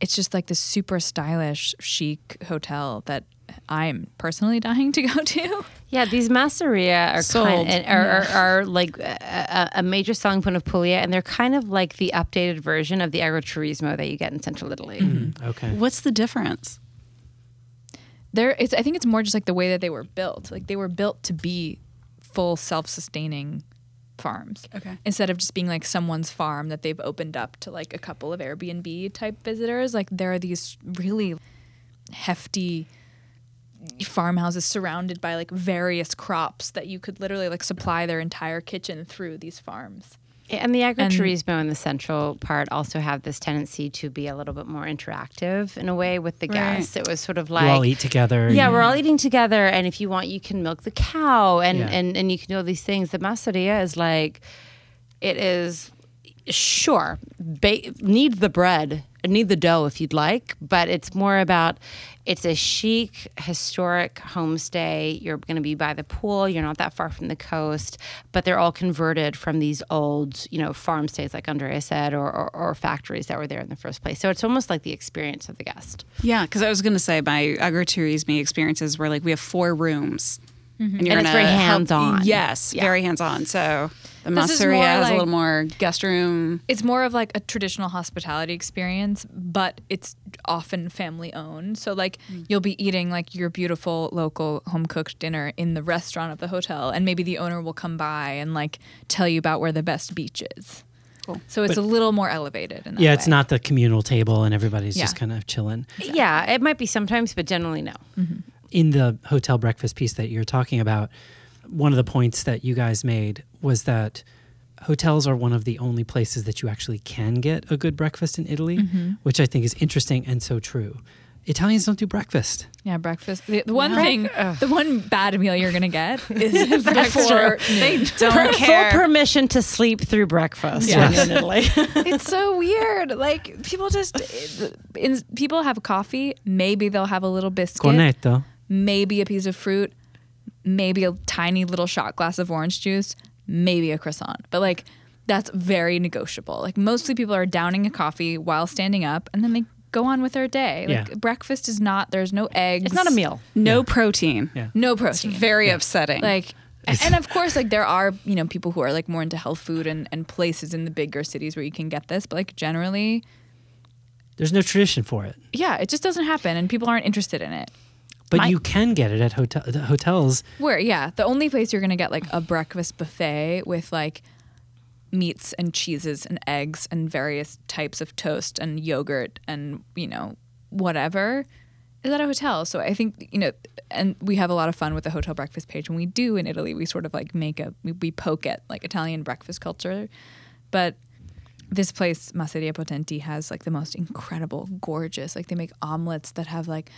it's just like this super stylish, chic hotel that I'm personally dying to go to. Yeah, these masseria are Sold. kind are, are, are like a, a- a major selling point of Puglia, and they're kind of like the updated version of the agroturismo that you get in central Italy. Mm, okay. What's the difference? there it's i think it's more just like the way that they were built like they were built to be full self-sustaining farms Okay. instead of just being like someone's farm that they've opened up to like a couple of airbnb type visitors like there are these really hefty farmhouses surrounded by like various crops that you could literally like supply their entire kitchen through these farms And the agroturismo in the central part also have this tendency to be a little bit more interactive in a way with the Right. guests. It was sort of like we all eat together. Yeah, we're all eating together, and if you want, you can milk the cow, and Yeah. and and you can do all these things. The masseria is like, it is sure ba- need the bread, need the dough if you'd like, but it's more about it's a chic, historic homestay. You're going to be by the pool. You're not that far from the coast, but they're all converted from these old, you know, farm stays, like Andrea said, or, or, or factories that were there in the first place. So it's almost like the experience of the guest. Yeah, because I was going to say my agroturisme experiences were like we have four rooms, and, Mm-hmm. And it's very help- hands-on. Yes, Yeah. very hands on. So the This masseria has like- a little more guest room. it's more of like a traditional hospitality experience, but it's often family owned. So like hmm. you'll be eating like your beautiful local home cooked dinner in the restaurant of the hotel, and maybe the owner will come by and like tell you about where the best beach is. Cool. So it's a little more elevated. In that yeah, it's way. not the communal table and everybody's just kind of chilling. Yeah, it might be sometimes, but generally no. Mm-hmm. in the hotel breakfast piece that you're talking about, one of the points that you guys made was that hotels are one of the only places that you actually can get a good breakfast in Italy, mm-hmm. which I think is interesting and so true. Italians don't do breakfast. Yeah, breakfast. The, the one No. thing, the one bad meal you're gonna get is before noon. Don't care. Full permission to sleep through breakfast Yeah. when in Italy. it's so weird. Like people just, in, people have coffee. Maybe they'll have a little biscuit. Cornetto. maybe a piece of fruit, maybe a tiny little shot glass of orange juice, maybe a croissant. But like that's very negotiable. Like mostly people are downing a coffee while standing up and then they go on with their day. Like Yeah. breakfast is not there's no eggs. It's not a meal. No protein. Yeah. No It's protein. very upsetting. like and of course like there are you know people who are like more into health food and, and places in the bigger cities where you can get this but like generally There's no tradition for it, yeah it just doesn't happen and people aren't interested in it but My- you can get it at hotel the hotels. where yeah the only place you're gonna get like a breakfast buffet with like meats and cheeses and eggs and various types of toast and yogurt and you know whatever is at a hotel. So i think you know and we have a lot of fun with the hotel breakfast page when we do in italy. We sort of like make a we, we poke at like italian breakfast culture. But this place Masseria Potenti has like the most incredible gorgeous like they make omelets that have like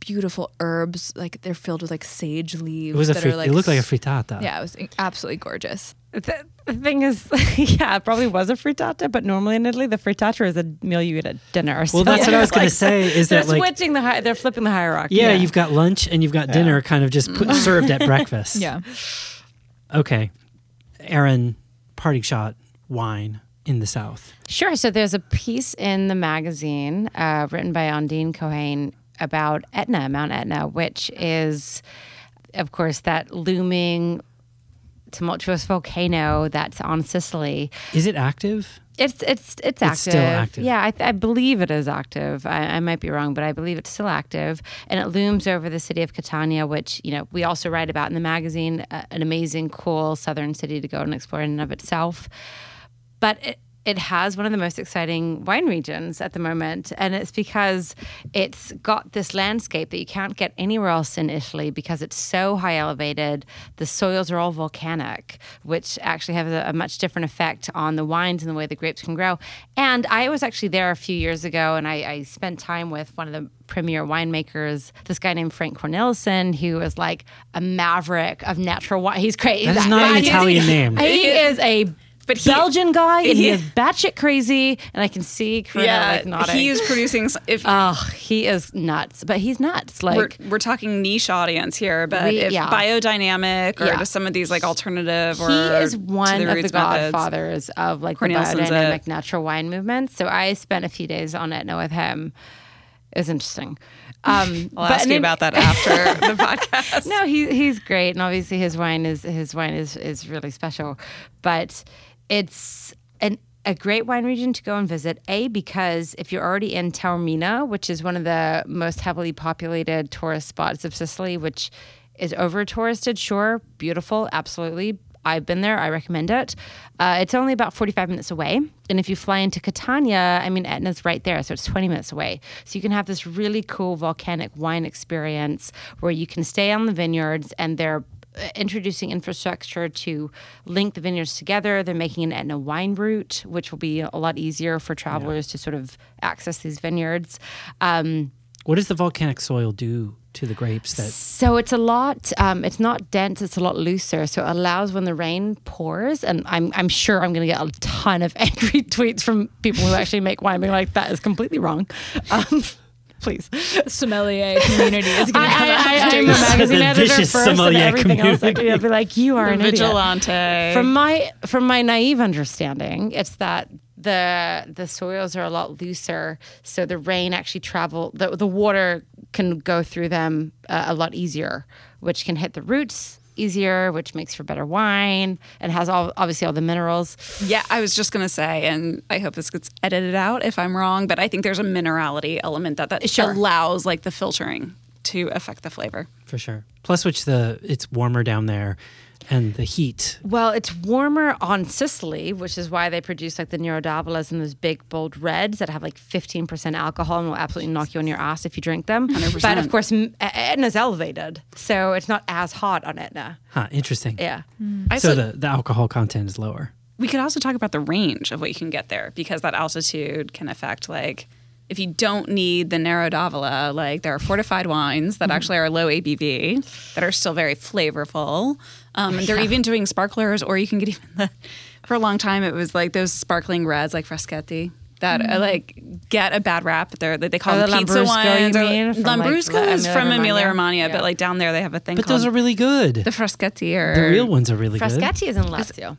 beautiful herbs like they're filled with like sage leaves It was a that are like it looked like a frittata. yeah, it was absolutely gorgeous. The, the thing is, yeah, it probably was a frittata, but normally in Italy, the frittata is a meal you eat at dinner. Well, that's what I was gonna say, is they're that, like- switching the hi- they're flipping the hierarchy. Yeah, you've got lunch and you've got dinner kind of just put, served at breakfast. Yeah. Okay. Erin, parting shot, wine in the South. Sure. So there's a piece in the magazine uh, written by Ondine Cohane about Etna, Mount Etna, which is, of course, that looming tumultuous volcano that's on Sicily. Is it active? It's it's it's active. It's still active. Yeah, I, th- I believe it is active. I, I might be wrong, but I believe it's still active, and it looms over the city of Catania, which you know we also write about in the magazine. Uh, an amazing, cool southern city to go and explore in and of itself, but it. It has one of the most exciting wine regions at the moment, and it's because it's got this landscape that you can't get anywhere else in Italy because it's so high elevated. The soils are all volcanic, which actually have a, a much different effect on the wines and the way the grapes can grow. And I was actually there a few years ago, and I, I spent time with one of the premier winemakers, this guy named Frank Cornelissen, who is like a maverick of natural wine. He's crazy. That is not an Italian name. He is a But he- Belgian guy, and he he- is batshit crazy, and I can see Corina yeah, like nodding. he is producing. If Oh, he is nuts, but he's nuts. Like we're, we're talking niche audience here, but We- if yeah. biodynamic or Yeah. just some of these like alternative or he is one the of the methods. godfathers of like the biodynamic natural wine movement. So I spent a few days on Etna with him. It was interesting. Um, I'll ask you then- about that after the podcast. no, he he's great, and obviously his wine is his wine is is really special. But it's an a great wine region to go and visit. A because if you're already in Taormina, which is one of the most heavily populated tourist spots of Sicily, which is over touristed, sure, beautiful, absolutely. I've been there. I recommend it. Uh, it's only about 45 minutes away. And if you fly into Catania, I mean, Etna's right there. So it's 20 minutes away. So you can have this really cool volcanic wine experience where you can stay on the vineyards and they're introducing infrastructure to link the vineyards together. They're making an Etna wine route, which will be a lot easier for travelers to sort of access these vineyards. Um, What does the volcanic soil do to the grapes that so it's a lot. Um, it's not dense. It's a lot looser. So it allows when the rain pours, and I'm I'm sure I'm going to get a ton of angry tweets from people who actually make wine, being like, "That is completely wrong." Um, please. Sommelier community is going to come I, I, after I'm you. a magazine The editor vicious first, and sommelier everything else. I community. could be like, "You are The an idiot." vigilante. From my from my naive understanding, it's that the the soils are a lot looser, so the rain actually travel the the water can go through them uh, a lot easier, which can hit the roots easier, which makes for better wine and has all obviously all the minerals. Yeah, I was just gonna say, and I hope this gets edited out if I'm wrong, but I think there's a minerality element that that Sure. allows like the filtering to affect the flavor. for sure? Plus, which the it's warmer down there, and the heat. Well, it's warmer on Sicily, which is why they produce like the Nero d'Avolas and those big bold reds that have like 15% alcohol and will absolutely knock you on your ass if you drink them. 100%. But of course, M- Etna's elevated, so it's not as hot on Etna. Huh, interesting. Yeah. I So so the, the alcohol content is lower. we could also talk about the range of what you can get there because that altitude can affect like if you don't need the Nero d'Avola, like there are fortified wines that actually are low ABV that are still very flavorful. Um, and they're even doing sparklers, or you can get even the. For a long time, it was like those sparkling reds, like Fraschetti, that uh, like get a bad rap. They're they call Oh, them the pizza Lambrusco, wines. you mean, from, like, Lambrusco is from Emilia-Romagna? Yeah. but like down there they have a thing But called those are really good. the Fraschetti are the real ones are really good. Fraschetti is in Lazio.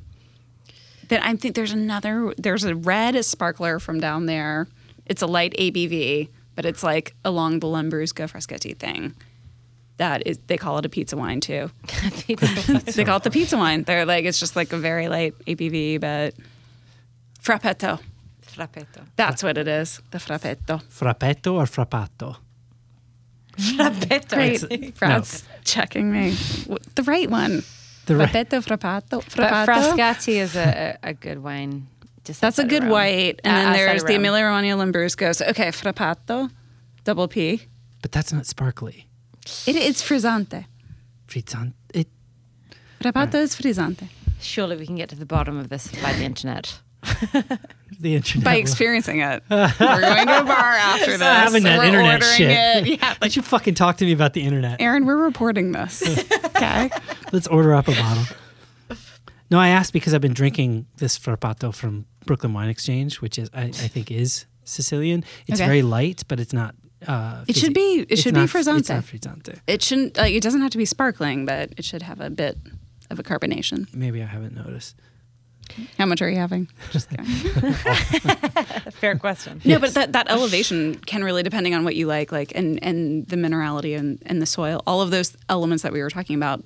then I think there's another. There's a red sparkler from down there. It's a light ABV, but it's like along the Lambrusco Fraschetti thing. That is, they call it a pizza wine too. they call it the pizza wine. They're like it's just like a very light ABV, but frappetto. Frappetto. That's what it is. The frappetto. Frappetto or frappato? Frappetto. Great. Brad's checking me. The right one. The right- Frappetto, frappato, But. Frascati is a, a, a good wine. Just That's a good Rome. white. And Uh, then there's the Rome. Emilia Romagna Lambrusco. So, okay, frappato, double P. But that's not sparkly. It, it's frizzante. Frizzante. It, Frappato is frizzante. Surely we can get to the bottom of this by the internet. the internet. By will- experiencing it. We're going to a bar after this. not having that we're internet ordering shit. it. Yeah, Why like, don't you fucking talk to me about the internet? Erin, we're reporting this. okay. Let's order up a bottle. No, I asked because I've been drinking this frappato from Brooklyn Wine Exchange, which is I, I think is Sicilian. It's Okay. very light, but it's not. Uh, It should be- it It's should be not- It's frizzante. not frizzante. It shouldn't, like, it doesn't have to be sparkling, but it should have a bit of a carbonation. Maybe I haven't noticed. How much are you having? Just kidding. Fair question. No, but that, that elevation can really, depending on what you like, like and and the minerality and, and the soil, all of those elements that we were talking about.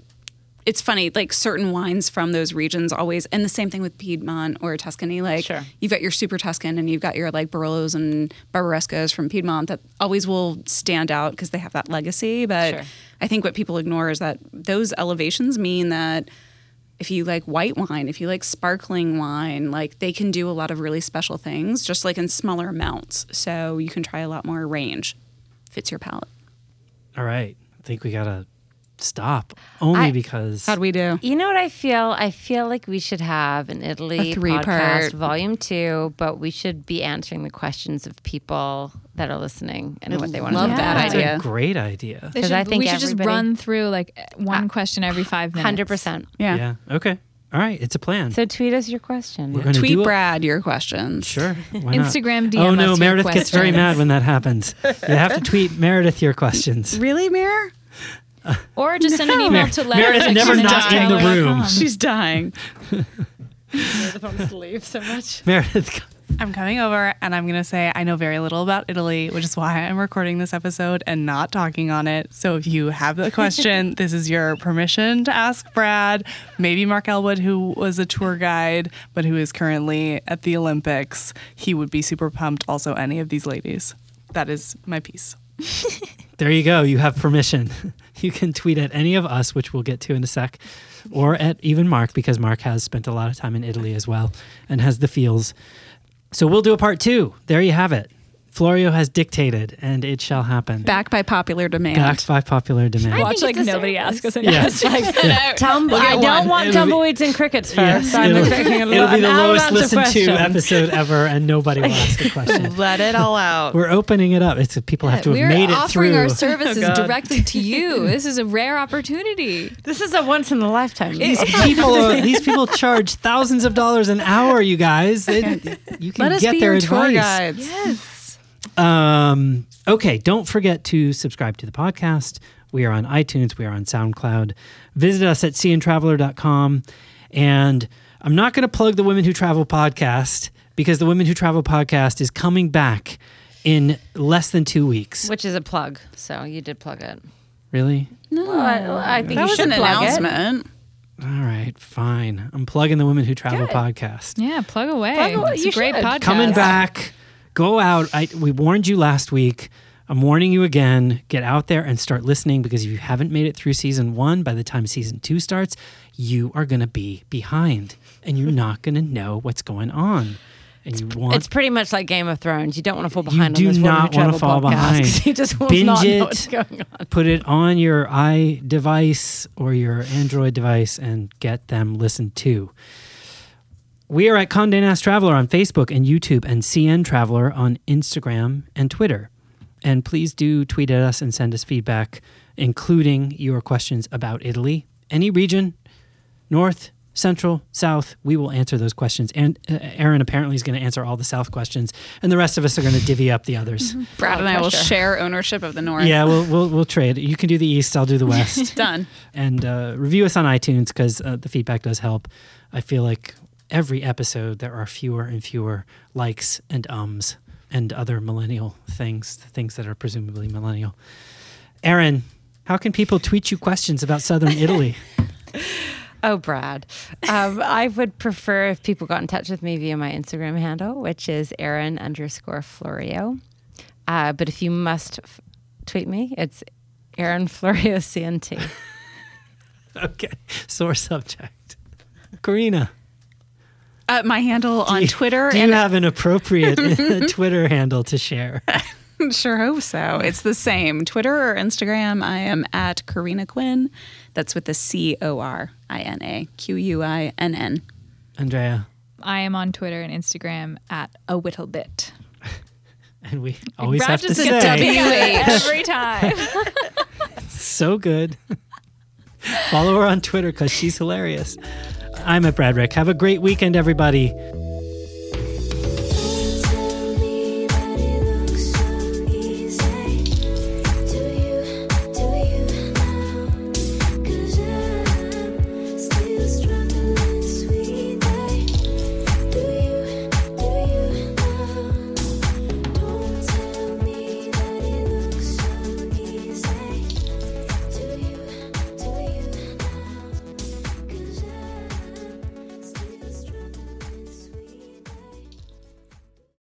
It's funny, like certain wines from those regions always, and the same thing with Piedmont or Tuscany. Like Sure. you've got your super Tuscan and you've got your like Barolos and Barbarescos from Piedmont that always will stand out because they have that legacy. But Sure. I think what people ignore is that those elevations mean that if you like white wine, if you like sparkling wine, like they can do a lot of really special things, just like in smaller amounts. So you can try a lot more range. Fits your palate. All right, I think we gotta stop only I- because How'd we do? You know what I feel? I feel like we should have an Italy A three-part- podcast, volume two, but we should be answering the questions of people that are listening and what they want love to know. that that's idea. a great idea. They 'Cause should, I think we should just run through like uh, uh, one question every five minutes. Hundred percent. Yeah. Yeah. Okay. All right. It's a plan. So tweet us your question. We're gonna Tweet do. Brad your questions. Sure. Why not? Instagram DM Oh us no, your Meredith gets very mad when that happens. You have to tweet Meredith your questions. Really, Mir? Or just send an email to Meredith never not in the room. She's dying. leave so much. Meredith, I'm coming over and I'm going to say I know very little about Italy, which is why I'm recording this episode and not talking on it. So if you have a question, this is your permission to ask Brad, maybe Mark Ellwood, who was a tour guide, but who is currently at the Olympics. He would be super pumped. Also, any of these ladies. That is my piece. there you go. You have permission. You can tweet at any of us, which we'll get to in a sec, or at even Mark, because Mark has spent a lot of time in Italy as well and has the feels. So we'll do a part two. There you have it. Florio has dictated, and it shall happen. Backed by popular demand. Backed by popular demand. Watch like nobody service. ask us any Yeah. questions. Tum- I don't one. want It'll be- tumbleweeds and crickets first. Yes, I'm it'll, expecting a it'll lot- be the an lowest of listened to questions. episode ever, and nobody will ask a question. Let it all out. We're opening it up. It's people have to have We're made it offering our services oh, God. directly to you. This is a rare opportunity. This is a once in a lifetime. these people, these people charge thousands of dollars an hour. You guys, They- you can Let us get be their your tour advice. guides. Yes. Um, okay, don't forget to subscribe to the podcast. We are on iTunes, we are on SoundCloud. Visit us at cntraveler.com. And I'm not going to plug the Women Who Travel podcast because the Women Who Travel podcast is coming back in less than two weeks. Which is a plug. So you did plug it. Really? Well, I, I think That you was should an plug it. announcement. All right, fine. I'm plugging the Women Who Travel Good. podcast. Yeah, plug away. Plug away. It's You a great should. podcast. Coming back. Go out. I, we warned you last week. I'm warning you again. Get out there and start listening because if you haven't made it through season one, by the time season two starts, you are going to be behind and you're not going to know what's going on. And you want It's pretty much like Game of Thrones. You don't want to fall behind. You do not wanna fall podcast, behind. You just will Binge not know it. what's going on. put it on your i device or your Android device and get them listened to. We are at Condé Nast Traveler on Facebook and YouTube and CN Traveler on Instagram and Twitter. And please do tweet at us and send us feedback, including your questions about Italy. Any region, north, central, south, we will answer those questions. And uh, Erin apparently is going to answer all the south questions, and the rest of us are going to divvy up the others. Brad and I will share ownership of the North. Yeah, we'll, we'll we'll trade. You can do the east, I'll do the west Done. and uh, review us on iTunes because uh, the feedback does help. I feel like every episode there are fewer and fewer likes and ums and other millennial things, things that are presumably millennial. Erin, how can people tweet you questions about Southern Italy? Oh, Brad. Um, I would prefer if people got in touch with me via my Instagram handle, which is Erin underscore Florio. Uh, but if you must f- tweet me, it's Erin Florio CNT. okay, sore subject. Corina, Uh, my handle on Twitter do you and have an appropriate Twitter handle to share? sure hope so. It's the same. Twitter or Instagram, I am at Corina Quinn. That's with the C O R I N A Q U I N N. Andrea, I am on Twitter and Instagram at a whittle bit. and we always Brad have to say, gets WH. every time. so good. Follow her on Twitter because she's hilarious. I'm at Bradrick. Have a great weekend, everybody.